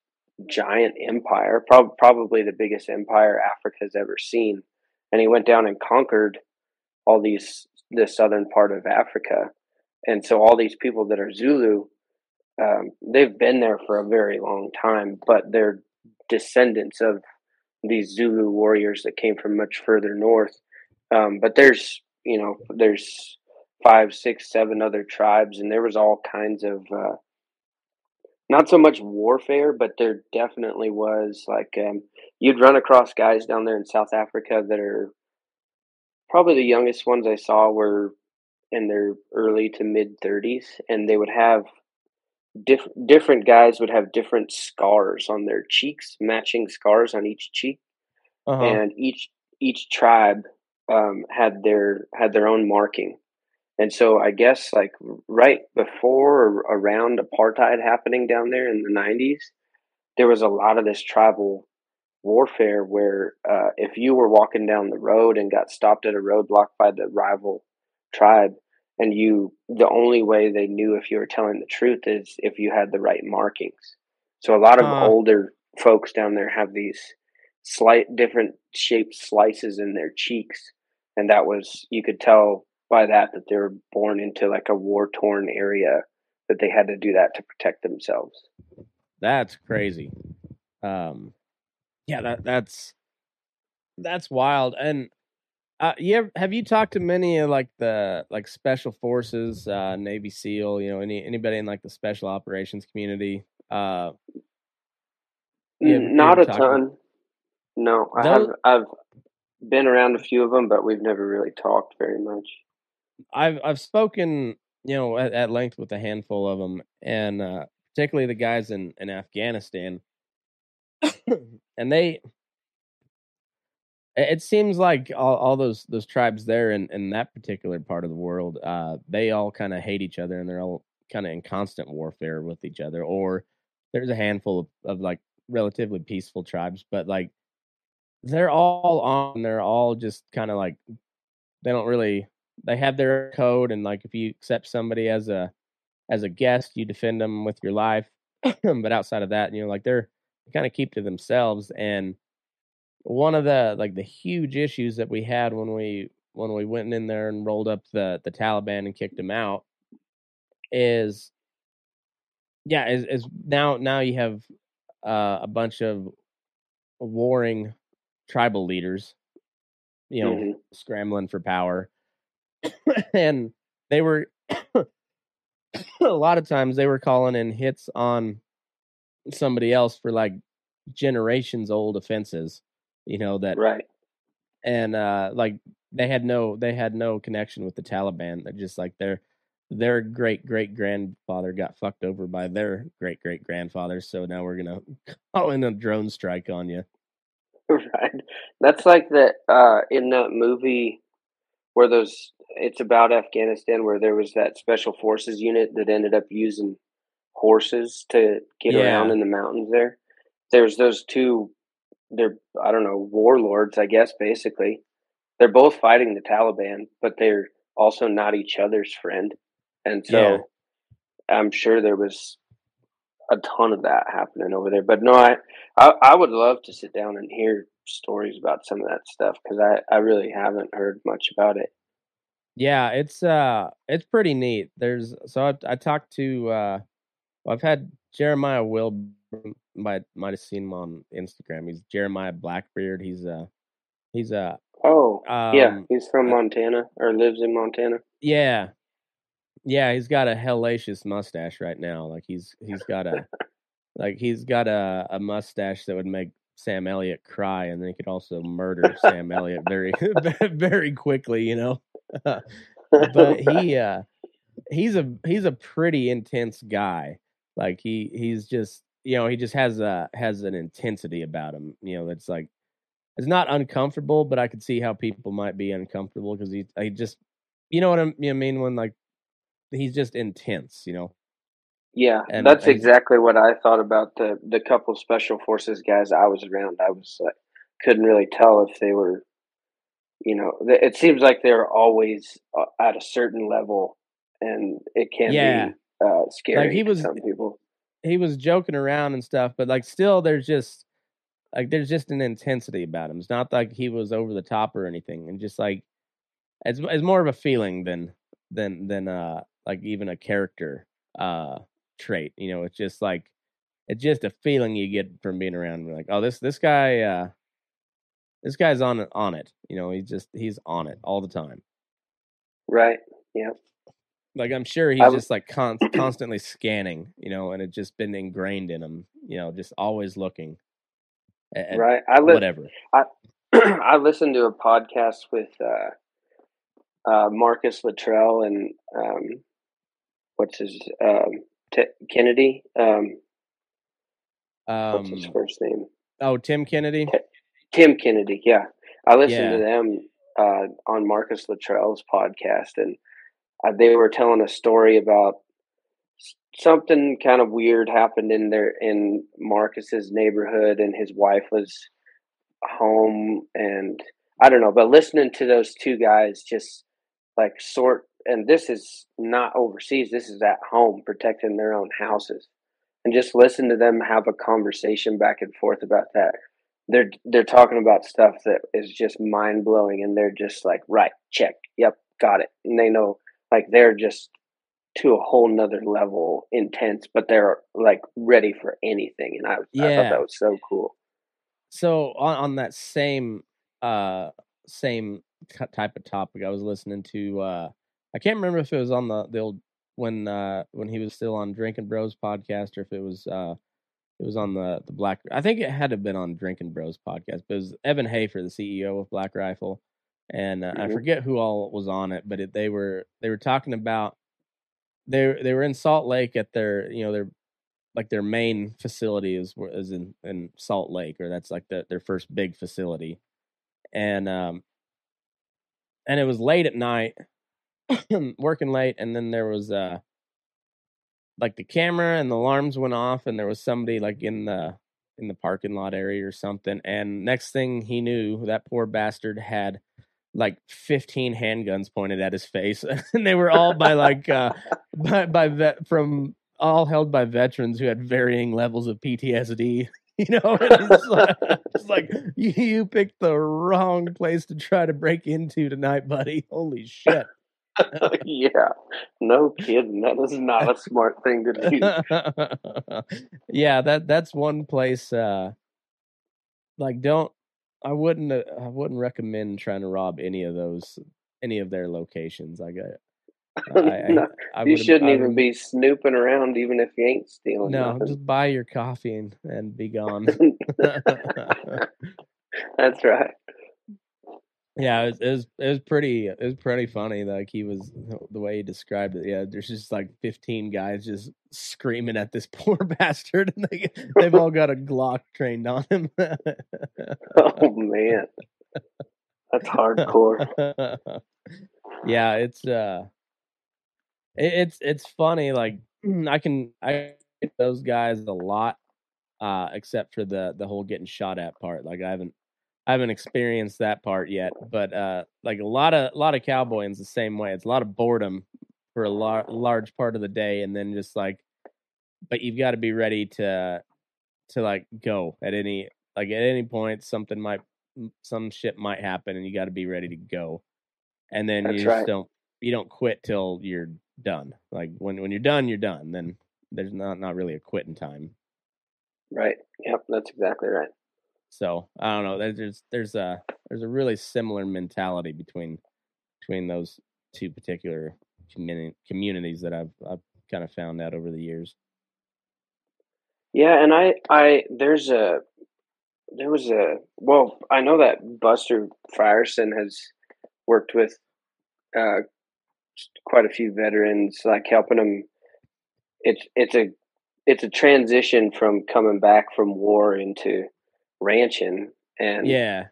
giant empire, prob- probably the biggest empire Africa's ever seen. And he went down and conquered all these the southern part of Africa, and so all these people that are Zulu um, they've been there for a very long time, but they're descendants of these Zulu warriors that came from much further north. Um, but there's, you know, there's five, six, seven other tribes, and there was all kinds of, uh, not so much warfare, but there definitely was like, um, you'd run across guys down there in South Africa that are probably the youngest ones I saw were in their early to mid 30s, and they would have diff- different guys would have different scars on their cheeks, matching scars on each cheek, Uh-huh. and each each tribe um, had their had their own marking. And so I guess like right before or around apartheid happening down there in the nineties, there was a lot of this tribal warfare where uh, if you were walking down the road and got stopped at a roadblock by the rival tribe, and you the only way they knew if you were telling the truth is if you had the right markings. So a lot of Huh. older folks down there have these slight different shaped slices in their cheeks, and that was you could tell by that that they were born into like a war torn area that they had to do that to protect themselves. That's crazy. Um, yeah, that that's that's wild. And uh, you ever, have you talked to many of like the like special forces, uh, Navy SEAL, you know, any anybody in like the special operations community? Uh, you Not a ton. No, I Those- have. I've been around a few of them, but we've never really talked very much. I've I've spoken, you know, at, at length with a handful of them, and uh, particularly the guys in in Afghanistan, and they. It seems like all, all those those tribes there in, in that particular part of the world, uh, they all kind of hate each other and they're all kind of in constant warfare with each other. Or there's a handful of, of like relatively peaceful tribes, but like they're all on. They're all just kind of like they don't really they have their code and like if you accept somebody as a as a guest you defend them with your life but outside of that you know like they're they kind of keep to themselves and one of the like the huge issues that we had when we when we went in there and rolled up the the Taliban and kicked them out is yeah is, is now now you have uh, a bunch of warring tribal leaders you know Mhm. scrambling for power and they were a lot of times they were calling in hits on somebody else for like generations old offenses you know that Right. and uh like they had no they had no connection with the Taliban they're just like their their great great grandfather got fucked over by their great great grandfather so now we're gonna call in a drone strike on you right. That's like that uh, in that movie where those. It's about Afghanistan where there was that special forces unit that ended up using horses to get Yeah. around in the mountains. There, there's those two. They're I don't know warlords. I guess basically, they're both fighting the Taliban, but they're also not each other's friend. And so, Yeah. I'm sure there was a ton of that happening over there. But no, I, I, I would love to sit down and hear stories about some of that stuff because I, I really haven't heard much about it. Yeah, it's uh, it's pretty neat. There's so I, I talked to uh, I've had Jeremiah Will might might have seen him on Instagram. He's Jeremiah Blackbeard. He's a he's a oh um, yeah, he's from Montana or lives in Montana. Yeah, yeah, he's got a hellacious mustache right now. Like he's he's got a like he's got a, a mustache that would make Sam Elliott cry, and then he could also murder Sam Elliott very very quickly. You know, but he uh he's a he's a pretty intense guy. Like he he's just you know he just has a has an intensity about him. You know that's like it's not uncomfortable, but I could see how people might be uncomfortable because he he just you know what I mean when like he's just intense. You know. Yeah, and, that's exactly what I thought about the the couple special forces guys I was around. I was like, couldn't really tell if they were, you know, it seems like they're always uh, at a certain level, and it can yeah. be uh, scary. Like he was, some people. He was joking around and stuff, but like still, there's just like there's just an intensity about him. It's not like he was over the top or anything, and just like it's it's more of a feeling than than than uh like even a character. Uh trait. You know, it's just like it's just a feeling you get from being around. Like, oh, this this guy, uh, this guy's on on it. You know, he's just he's on it all the time. Right. Yeah. Like I'm sure he's just like con- constantly scanning. You know, and it's just been ingrained in him. You know, just always looking. At, right. I li- whatever. I I listened to a podcast with uh, uh, Marcus Luttrell and um, what's his um, T- Kennedy. Um, um, what's his um, first name? Oh, Tim Kennedy. T- Tim Kennedy. Yeah, I listened yeah. to them uh, on Marcus Luttrell's podcast, and uh, they were telling a story about something kind of weird happened in their in Marcus's neighborhood, and his wife was home, and I don't know. But listening to those two guys just like sort and this is not overseas this is at home protecting their own houses and just listen to them have a conversation back and forth about that they're they're talking about stuff that is just mind blowing and they're just like right check yep got it and they know like they're just to a whole nother level intense but they're like ready for anything and i, yeah. I thought that was so cool so on, on that same uh same type of topic i was listening to uh I can't remember if it was on the the old when uh when he was still on Drinking Bros podcast or if it was uh it was on the the Black. I think it had to have been on Drinking Bros podcast. But it was Evan Hafer, the CEO of Black Rifle, and uh, mm-hmm. I forget who all was on it, but it, they were they were talking about they they were in Salt Lake at their you know their like their main facility is is in in Salt Lake or that's like the, their first big facility, and um and it was late at night working late, and then there was uh like the camera and the alarms went off, and there was somebody like in the in the parking lot area or something. And next thing he knew, that poor bastard had like 15 handguns pointed at his face, and they were all by like uh by by vet from all held by veterans who had varying levels of PTSD. You know, it's like, it's like you, you picked the wrong place to try to break into tonight, buddy. Holy shit. yeah, no kidding. That is not a smart thing to do. yeah, that that's one place. Uh, like, don't I wouldn't uh, I wouldn't recommend trying to rob any of those any of their locations. I got. I, no, I, I you shouldn't even be snooping around, even if you ain't stealing. No, nothing. just buy your coffee and, and be gone. That's right. Yeah, it was, it was, it was pretty it was pretty funny. Like he was the way he described it. Yeah, there's just like 15 guys just screaming at this poor bastard, and they they've all got a Glock trained on him. oh man, that's hardcore. yeah, it's uh, it, it's it's funny. Like I can I those guys a lot, uh, except for the the whole getting shot at part. Like I haven't I haven't experienced that part yet, but uh, like a lot of a lot of cowboying's the same way. It's a lot of boredom for a lar- large part of the day, and then just like, but you've got to be ready to to like go at any like at any point something might some shit might happen and you got to be ready to go and then That's you just right. don't you don't quit till you're done like when when you're done you're done then there's not not really a quitting time Right. Yep. That's exactly right. So i don't know there's there's, a there's a really similar mentality between between those two particular communi- communities that i've i've kind of found out over the years Yeah, and I, I, there's a, there was a, well, I know that Buster Frierson has worked with uh, quite a few veterans, like helping them. It's it's a it's a transition from coming back from war into ranching, and yeah.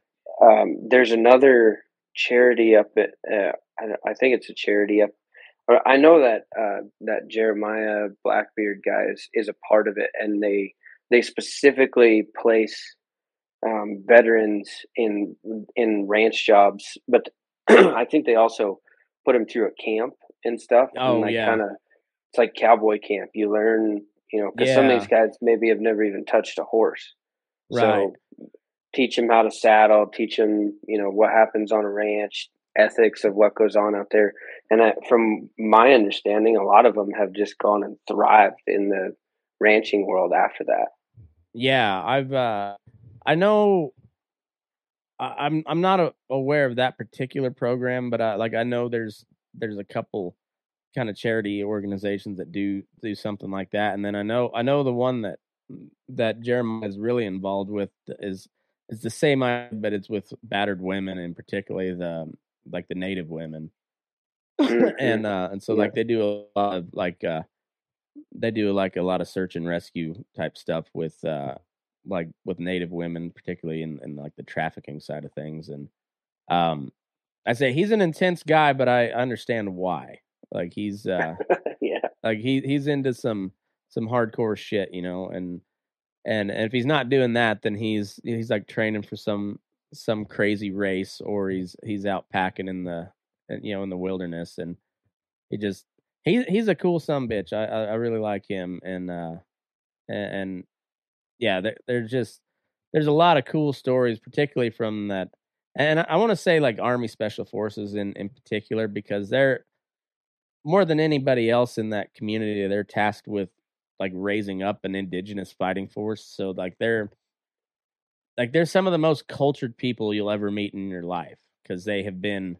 um, there's another charity up at uh, I, I think it's a charity up or I know that uh, that Jeremiah Blackbeard guy is, is a part of it and they they specifically place um, veterans in in ranch jobs but I think they also put them through a camp and stuff Oh, and like yeah. kind of it's like cowboy camp. You learn you know because some of these guys maybe have never even touched a horse right so teach them how to saddle, teach them, you know, what happens on a ranch, ethics of what goes on out there. And I, from my understanding, a lot of them have just gone and thrived in the ranching world after that. Yeah, I've uh I know I, I'm I'm not a, aware of that particular program, but I like I know there's there's a couple kind of charity organizations that do do something like that, and then I know I know the one that that Jeremiah is really involved with is is the same, I- but it's with battered women and particularly the like the native women, and uh and so Yeah. like they do a lot of like uh they do like a lot of search and rescue type stuff with uh like with native women particularly in, in like the trafficking side of things and um i say he's an intense guy but i understand why like he's uh yeah. like he he's into some some hardcore shit you know and and and if he's not doing that then he's he's like training for some some crazy race or he's he's out packing in the you know in the wilderness and he just he he's a cool some bitch. I, I i really like him and uh and, and yeah there, there's just there's a lot of cool stories particularly from that and i, I want to say like army special forces in in particular because they're more than anybody else in that community they're tasked with like raising up an indigenous fighting force so like they're like they're some of the most cultured people you'll ever meet in your life because they have been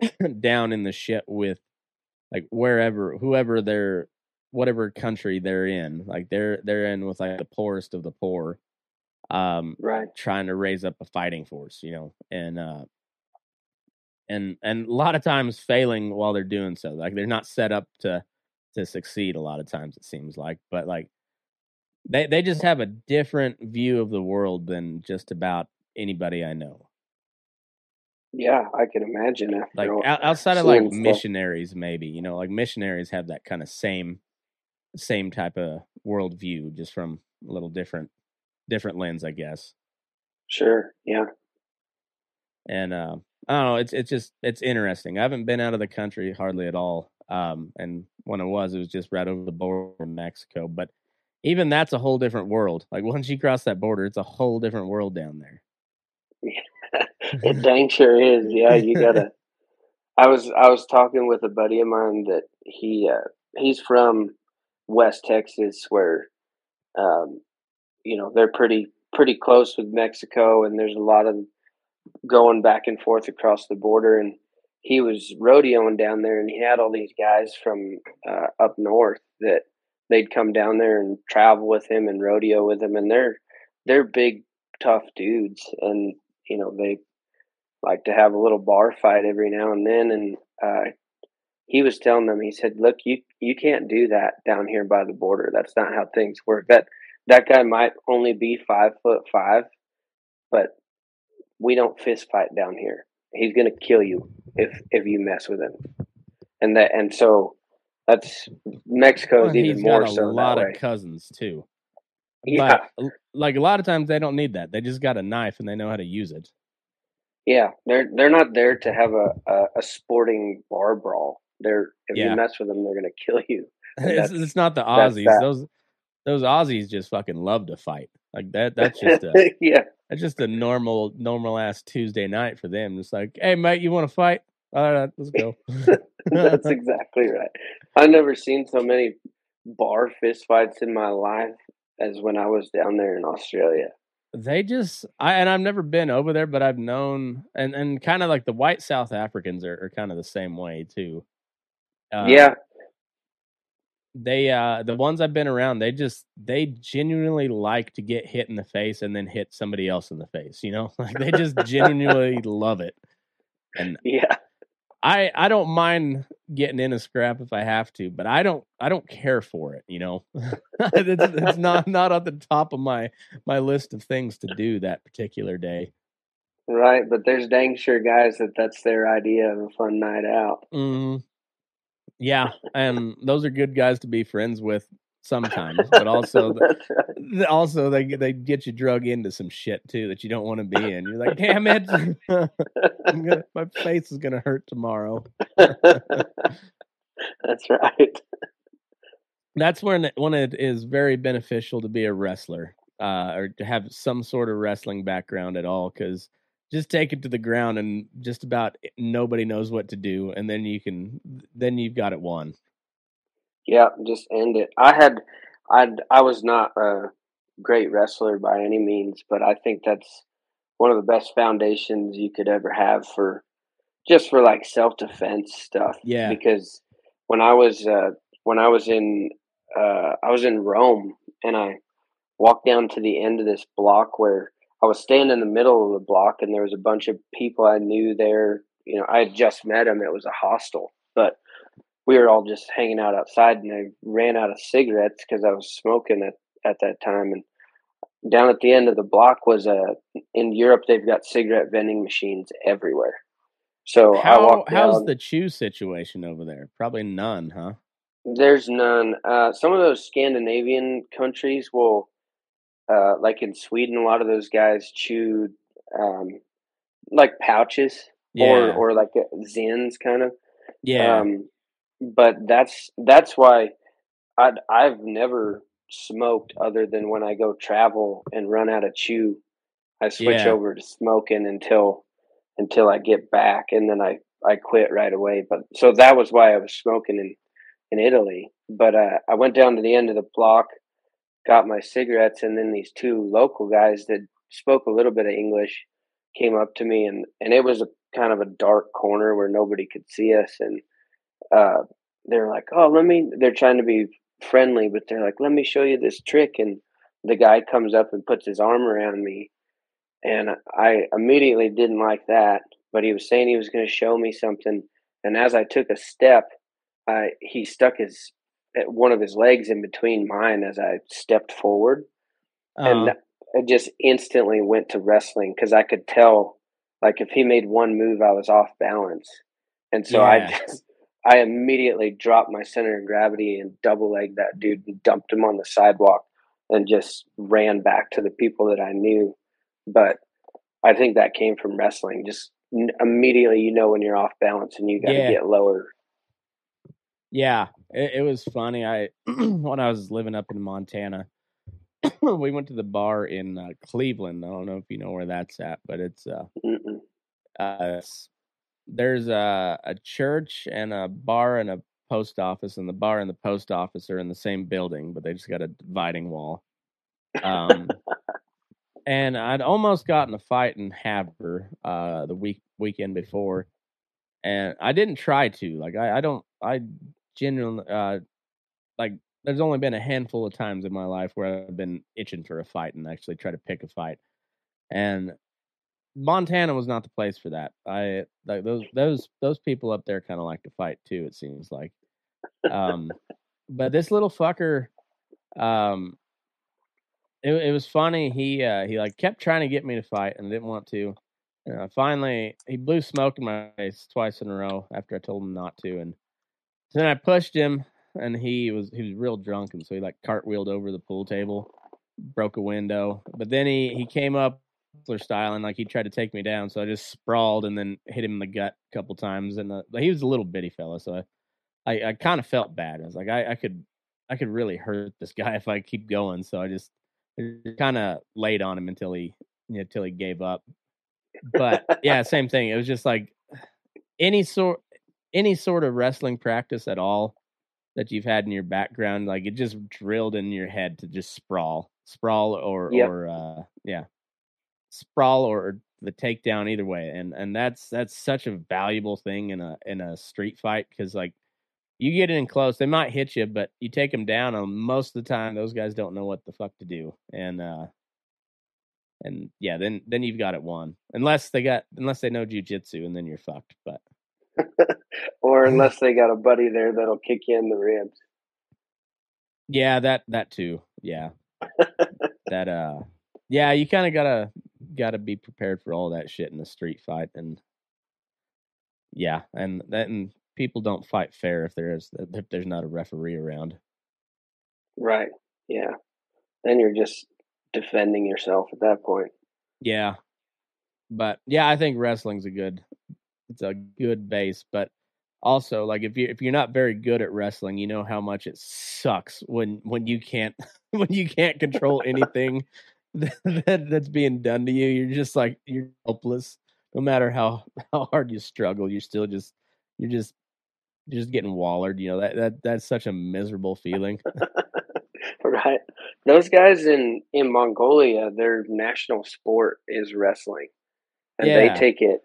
down in the shit with like wherever whoever they're whatever country they're in like they're they're in with like the poorest of the poor um Right. trying to raise up a fighting force you know and uh and and a lot of times failing while they're doing so like they're not set up to to succeed a lot of times it seems like but like they they just have a different view of the world than just about anybody i know Yeah, I can imagine. After like all- outside of like seeing stuff. missionaries maybe you know like missionaries have that kind of same same type of worldview just from a little different different lens i guess Sure. Yeah. and uh, i don't know it's it's just it's interesting i haven't been out of the country hardly at all um and when it was it was just right over the border from mexico but even that's a whole different world like once you cross that border it's a whole different world down there it dang sure is. Yeah, you gotta. I was I was talking with a buddy of mine that he uh, he's from West Texas, where um, you know they're pretty pretty close with Mexico, and there's a lot of going back and forth across the border. And he was rodeoing down there, and he had all these guys from uh, up north that they'd come down there and travel with him and rodeo with him, and they're they're big tough dudes, and you know they like to have a little bar fight every now and then and uh he was telling them he said look you you can't do that down here by the border. That's not how things work. That that guy might only be five foot five but we don't fist fight down here he's gonna kill you if if you mess with him and that and so that's mexico is Well, even more got a so lot of way. cousins too yeah but like a lot of times they don't need that they just got a knife and they know how to use it yeah they're they're not there to have a, a, a sporting bar brawl They're if Yeah. you mess with them, they're gonna kill you. It's, it's not the Aussies. Those those Aussies just fucking love to fight. Like that. That's just a yeah, that's just a normal normal ass Tuesday night for them. It's like, hey mate, you want to fight? All right, let's go. that's exactly right. I've never seen so many bar fist fights in my life as when I was down there in Australia. they just I and I've never been over there, but I've known and and kind of like the white South Africans are, are kind of the same way too. Uh, yeah, they uh the ones I've been around, they just they genuinely like to get hit in the face and then hit somebody else in the face. You know, like they just genuinely love it. And yeah, I I don't mind getting in a scrap if I have to, but I don't I don't care for it. You know, it's, it's not not at the top of my my list of things to do that particular day. right. But there's dang sure guys that that's their idea of a fun night out. Mm, yeah, and those are good guys to be friends with sometimes, but also That's right. also they they get you drug into some shit too that you don't want to be in. You're like, damn it, I'm gonna, my face is gonna hurt tomorrow. That's right. That's when it, when it is very beneficial to be a wrestler uh, or to have some sort of wrestling background at all, because just take it to the ground and just about nobody knows what to do, and then you can then you've got it won. Yeah, just end it. I had, I I was not a great wrestler by any means, but I think that's one of the best foundations you could ever have for just for like self defense stuff. Yeah. Because when I was uh, when I was in uh, I was in Rome and I walked down to the end of this block where I was standing in the middle of the block and there was a bunch of people I knew there. You know, I had just met them. It was a hostel, but we were all just hanging out outside and I ran out of cigarettes because I was smoking at, at that time. And down at the end of the block was a, in Europe, they've got cigarette vending machines everywhere. So I How walked how's down. the chew situation over there? Probably none, huh? There's none. Uh, some of those Scandinavian countries will, uh, like in Sweden, a lot of those guys chew um, like pouches Yeah, or or like uh, Zyns kind of. yeah, Um, but that's that's why I I've never smoked other than when I go travel and run out of chew. I switch Yeah. over to smoking until until I get back, and then I I quit right away. But so that was why I was smoking in in Italy. But uh, I went down to the end of the block, got my cigarettes, and then these two local guys that spoke a little bit of English came up to me, and and it was a kind of a dark corner where nobody could see us, and uh, they're like, "Oh, let me." They're trying to be friendly, but they're like, "Let me show you this trick." And the guy comes up and puts his arm around me, and I immediately didn't like that. But he was saying he was going to show me something, and as I took a step, I he stuck his one of his legs in between mine as I stepped forward, and Uh, it just instantly went to wrestling because I could tell, like if he made one move, I was off balance, and so I just I immediately dropped my center of gravity and double legged that dude and dumped him on the sidewalk and just ran back to the people that I knew. But I think that came from wrestling. Just immediately, you know when you're off balance and you got to Yeah. get lower. Yeah, it, it was funny. I when I was living up in Montana, we went to the bar in uh, Cleveland. I don't know if you know where that's at, but it's uh, uh s- there's a a church and a bar and a post office, and the bar and the post office are in the same building, but they just got a dividing wall. Um, and I'd almost gotten a fight in Havre uh the week weekend before, and I didn't try to. Like I, I don't I genuinely uh like there's only been a handful of times in my life where I've been itching for a fight and actually try to pick a fight. And Montana was not the place for that. I like those those those people up there kind of like to fight too. It seems like, um, but this little fucker, um, it it was funny. He uh he like kept trying to get me to fight and didn't want to. And finally, he blew smoke in my face twice in a row after I told him not to, and so then I pushed him, and he was he was real drunk, and so he like cartwheeled over the pool table, broke a window. But then he he came up style, and like he tried to take me down, so I just sprawled and then hit him in the gut a couple times. And uh, he was a little bitty fella, so I I, I kind of felt bad. I was like, I, I could I could really hurt this guy if I keep going. So I just, kind of laid on him until he until he gave up. But yeah, same thing. It was just like any sort any sort of wrestling practice at all that you've had in your background, like it just drilled in your head to just sprawl, sprawl or yep. or uh, yeah, sprawl or the takedown either way, and and that's that's such a valuable thing in a in a street fight because like you get in close, they might hit you, but you take them down, and most of the time those guys don't know what the fuck to do, and uh, and yeah, then then you've got it won unless they got unless they know jujitsu, and then you're fucked. But or unless they got a buddy there that'll kick you in the ribs. Yeah, that that too. Yeah, that uh, yeah, you kind of gotta gotta be prepared for all that shit in the street fight, and yeah, and that and people don't fight fair if there is if there's not a referee around. Right. Yeah. Then you're just defending yourself at that point. Yeah. But yeah, I think wrestling's a good it's a good base, but also like if you if you're not very good at wrestling, you know how much it sucks when when you can't when you can't control anything that, that's being done to you. You're just like you're helpless. No matter how how hard you struggle, you're still just you're just you're just getting wallered. You know that that that's such a miserable feeling. right. Those guys in in Mongolia, their national sport is wrestling, and yeah. they take it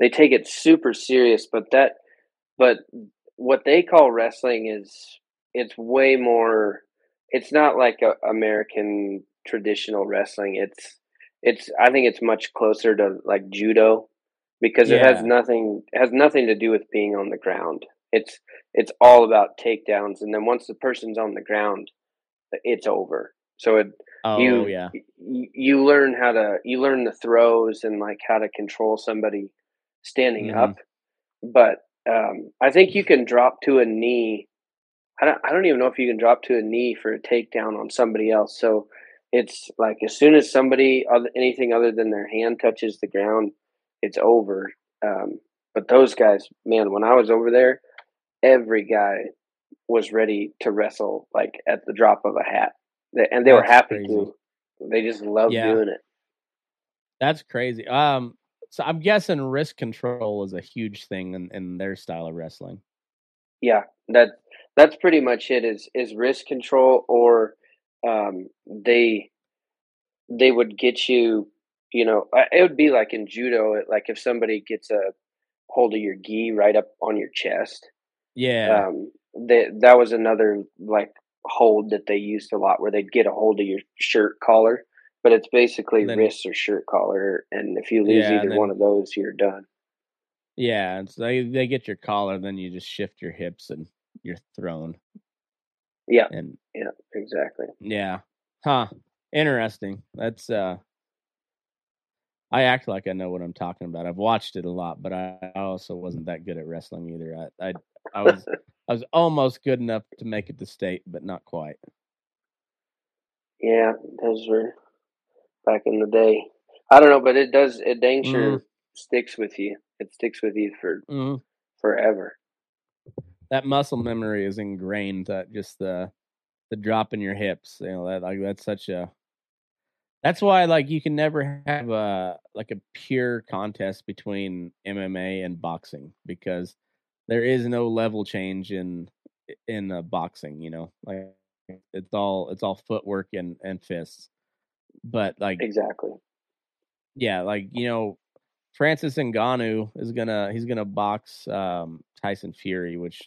they take it super serious. But that but what they call wrestling is it's way more. It's not like a American traditional wrestling. It's it's I think it's much closer to like judo because yeah. it has nothing it has nothing to do with being on the ground. It's it's all about takedowns, and then once the person's on the ground, it's over. So it oh, you yeah you, you learn how to you learn the throws and like how to control somebody standing mm-hmm. up. But um, I think you can drop to a knee. I don't, I don't even know if you can drop to a knee for a takedown on somebody else. So it's like as soon as somebody other, anything other than their hand touches the ground, it's over. Um, but those guys, man, when I was over there, every guy was ready to wrestle like at the drop of a hat, and they That's were happy crazy. to. They just loved yeah. doing it. That's crazy. Um, so I'm guessing wrist control is a huge thing in, in their style of wrestling. Yeah, that that's pretty much it. Is is wrist control, or um, they they would get you. You know, it would be like in judo, like if somebody gets a hold of your gi right up on your chest, yeah. Um, they, that was another like hold that they used a lot where they'd get a hold of your shirt collar, but it's basically then, wrist or shirt collar. And if you lose yeah, either then, one of those, you're done. Yeah. They, they get your collar, then you just shift your hips and you're thrown. Yeah. And yeah, exactly. Yeah. Huh. Interesting. That's, uh, I act like I know what I'm talking about. I've watched it a lot, but I also wasn't that good at wrestling either. I I, I was I was almost good enough to make it to state, but not quite. Yeah, those were back in the day. I don't know, but it does it dang sure mm. sticks with you. It sticks with you for mm. forever. That muscle memory is ingrained. That just the the drop in your hips. You know that like that's such a that's why like you can never have a like a pure contest between MMA and boxing because there is no level change in in uh, boxing, you know. Like it's all it's all footwork and and fists. But like Exactly. Yeah, like you know Francis Ngannou is gonna he's gonna box um, Tyson Fury, which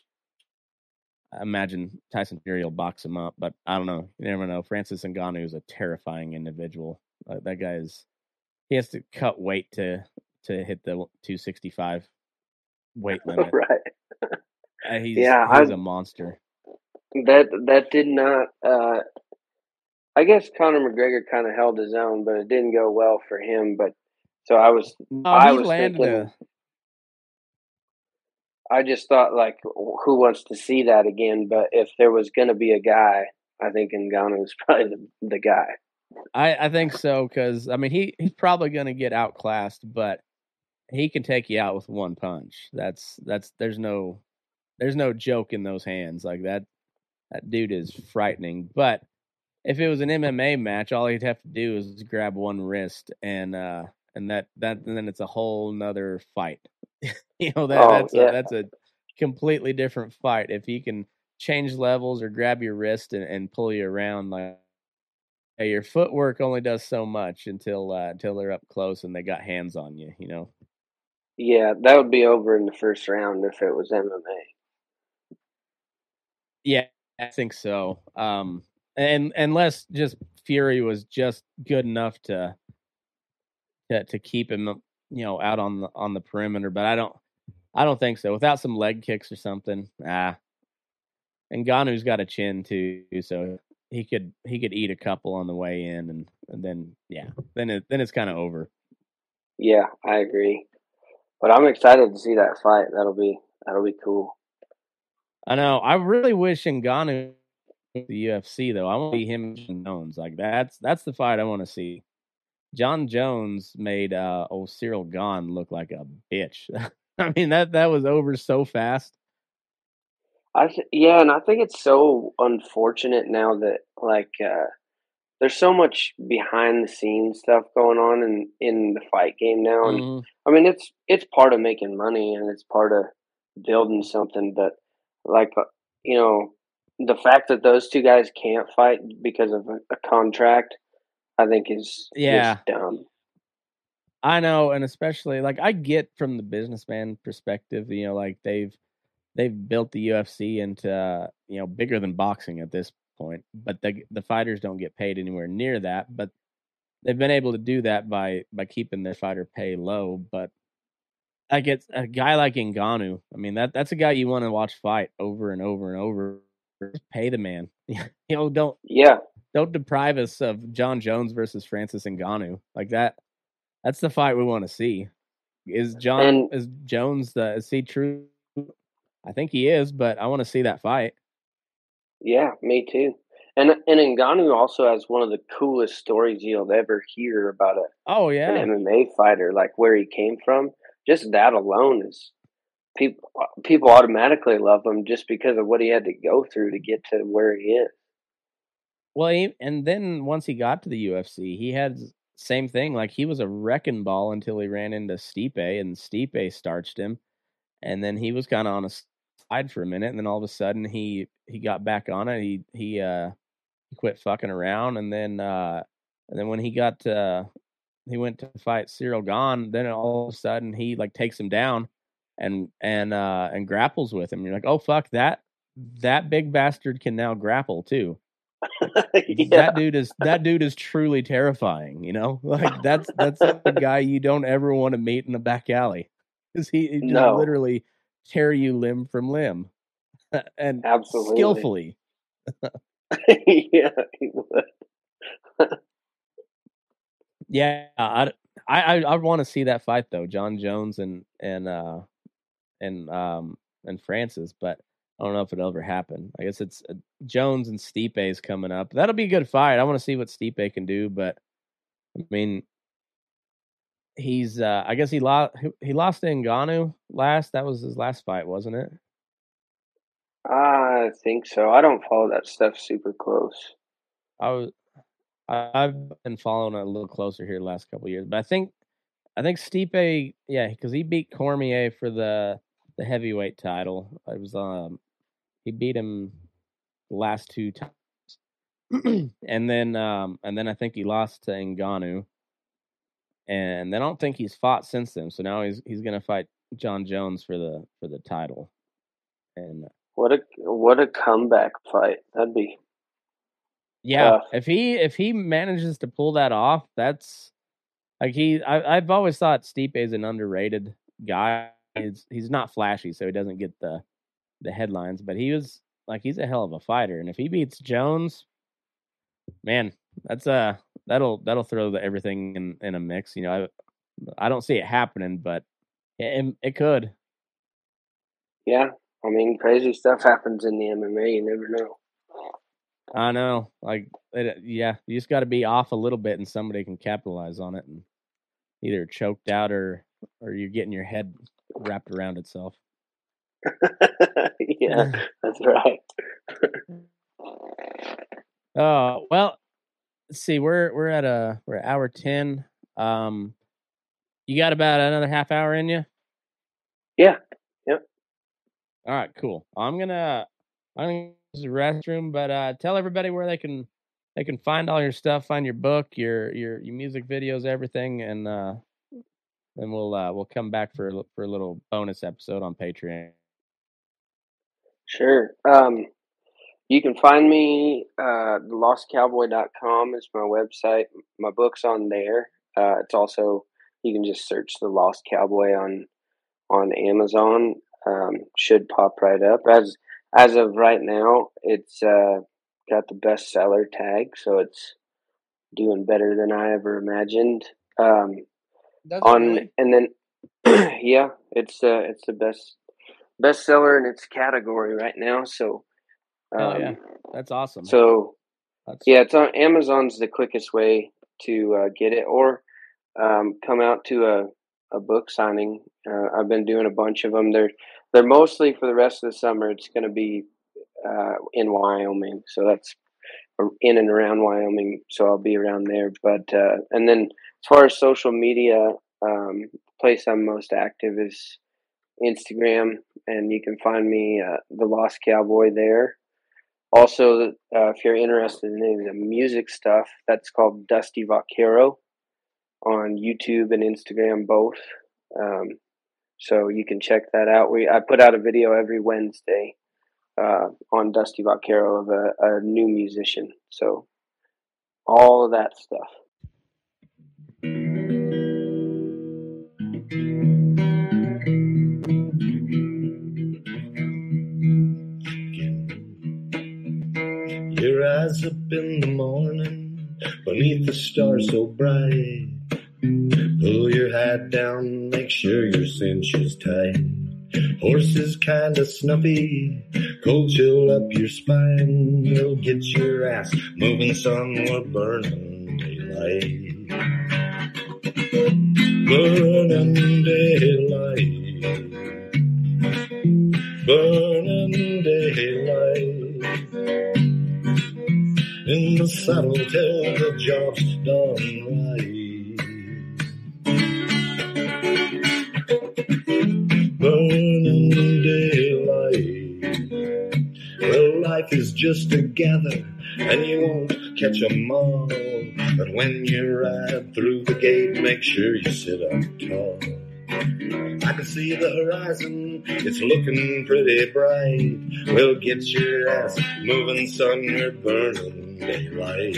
I imagine Tyson Fury will box him up, but I don't know. You never know. Francis Ngannou is a terrifying individual. Uh, that guy is he has to cut weight to to hit the 265 weight limit. right. Uh, he's, yeah, he's a monster. That that did not. Uh, I guess Conor McGregor kind of held his own, but it didn't go well for him. But so I was, no, I was thinking. A, I just thought like, who wants to see that again? But if there was going to be a guy, I think Ngannou is probably the, the guy. I, I think so because I mean he he's probably going to get outclassed, but he can take you out with one punch. That's that's there's no there's no joke in those hands. Like that that dude is frightening. But if it was an MMA match, all he'd have to do is grab one wrist and uh and that that and then it's a whole nother fight. you know that Oh, that's yeah. a that's a completely different fight. If he can change levels or grab your wrist and, and pull you around like hey, your footwork only does so much until uh, until they're up close and they got hands on you, you know. Yeah, that would be over in the first round if it was MMA. Yeah, I think so. Um, and unless just Fury was just good enough to to to keep him, you know, out on the on the perimeter, but I don't, I don't think so. Without some leg kicks or something, ah. And Ngannou's got a chin too, so he could he could eat a couple on the way in, and, and then yeah, then it then it's kind of over. Yeah, I agree. But I'm excited to see that fight. That'll be that'll be cool. I know. I really wish Ngannou the UFC though. I want to see him and Jon Jones. Like that's that's the fight I want to see. Jon Jones made uh old Ciryl Gane look like a bitch. I mean that that was over so fast. I th- yeah, and I think it's so unfortunate now that like uh there's so much behind the scenes stuff going on in in the fight game now and Mhm. I mean it's it's part of making money and it's part of building something but like uh, you know the fact that those two guys can't fight because of a, contract I think is Yeah. just dumb. I know, and especially like I get from the businessman perspective, you know, like they've they've built the UFC into uh, you know bigger than boxing at this point, but the the fighters don't get paid anywhere near that. But they've been able to do that by by keeping their fighter pay low. But I get a guy like Ngannou. I mean that that's a guy you want to watch fight over and over and over. Just pay the man. you know, don't Yeah, don't deprive us of Jon Jones versus Francis Ngannou like that. That's the fight we want to see. Is Jon And- is Jones the is he true? I think he is, but I want to see that fight. yeah, me too. And and Ngannou also has one of the coolest stories you'll ever hear about a Oh yeah, an MMA fighter, like where he came from. Just that alone is people people automatically love him just because of what he had to go through to get to where he is. Well, he, and then once he got to the UFC, he had same thing. Like he was a wrecking ball until he ran into Stipe, and Stipe starched him, and then he was kind of on a side for a minute, and then all of a sudden he he got back on it. He he uh he quit fucking around, and then uh and then when he got to, he went to fight Ciryl Gane, then all of a sudden he like takes him down and and uh and grapples with him. You're like, oh fuck that that big bastard can now grapple too yeah, that dude is that dude is truly terrifying. You know, like that's that's the guy you don't ever want to meet in a back alley because he, he No. literally tear you limb from limb, and Absolutely. skillfully. yeah, he would. Yeah, I I I, I want to see that fight though, Jon Jones and and uh and um and Francis, but I don't know if it'll ever happen. I guess it's uh, Jones and Stipe is coming up. That'll be a good fight. I want to see what Stipe can do, but I mean, he's uh I guess he lost he lost to Ngannou last. That was his last fight, wasn't it? I think so. I don't follow that stuff super close. I was I've been following it a little closer here the last couple of years, but I think I think Stipe, yeah, because he beat Cormier for the the heavyweight title. It was um he beat him the last two times, and then um and then I think he lost to Ngannou, and then I don't think he's fought since then. So now he's he's gonna fight Jon Jones for the for the title, and What a what a comeback fight. That'd be Yeah, tough. if he if he manages to pull that off, that's like he. I, I've always thought Stipe is an underrated guy. He's he's not flashy, so he doesn't get the the headlines. But he was like he's a hell of a fighter, and if he beats Jones, man, that's uh that'll that'll throw the, everything in in a mix. You know, I I don't see it happening, but it, it could. yeah. I mean, crazy stuff happens in the MMA. You never know. I know, like, it, yeah, you just got to be off a little bit, and somebody can capitalize on it, and either choked out or or you're getting your head wrapped around itself. yeah, that's right. oh well, let's see. We're we're at a we're at hour ten. Um, you got about another half hour in you. Yeah. Yep. All right. Cool. I'm gonna I'm gonna use the restroom, but uh, tell everybody where they can they can find all your stuff, find your book, your your your music videos, everything, and uh, then we'll uh, we'll come back for a, for a little bonus episode on Patreon. Sure. Um, you can find me uh, lostcowboy.com is my website. My book's on there. Uh, it's also you can just search the Lost Cowboy on on Amazon. Um, should pop right up as as of right now. It's uh, got the bestseller tag, so it's doing better than I ever imagined. Um, on really? and then yeah, it's uh, it's the best bestseller in its category right now. So um, oh yeah, that's awesome. So that's... yeah, it's on Amazon's the quickest way to uh, get it, or um, come out to a a book signing. Uh, I've been doing a bunch of them. They're they're mostly for the rest of the summer. It's going to be uh, in Wyoming, so that's in and around Wyoming. So I'll be around there. But uh, and then as far as social media, um, the place I'm most active is Instagram, and you can find me uh, the Lost Cowboy there. Also, uh, if you're interested in any of the music stuff, that's called Dusty Vaquero on YouTube and Instagram both. Um, so you can check that out. We I put out a video every Wednesday uh, on Dusty Vaquero of a, a new musician. So all of that stuff. Your eyes up in the morning beneath the stars so bright. Pull your hat down, make sure your cinch is tight. Horses kinda snuffy, cold chill up your spine. It'll get your ass moving, son. We're burning daylight. Burning daylight. Burning daylight. In the saddle till the job's done right. burning daylight. Well, life is just a gather, and you won't catch 'em all. But when you ride through the gate, make sure you sit up tall. I can see the horizon, it's looking pretty bright. We'll get your ass moving, son, you're burning daylight.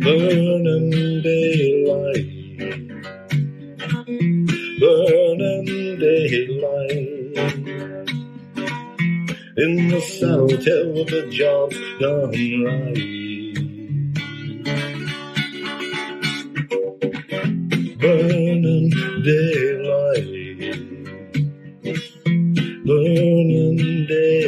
Burning daylight burning daylight. In the saddle till the job's done right. daylight, burning day.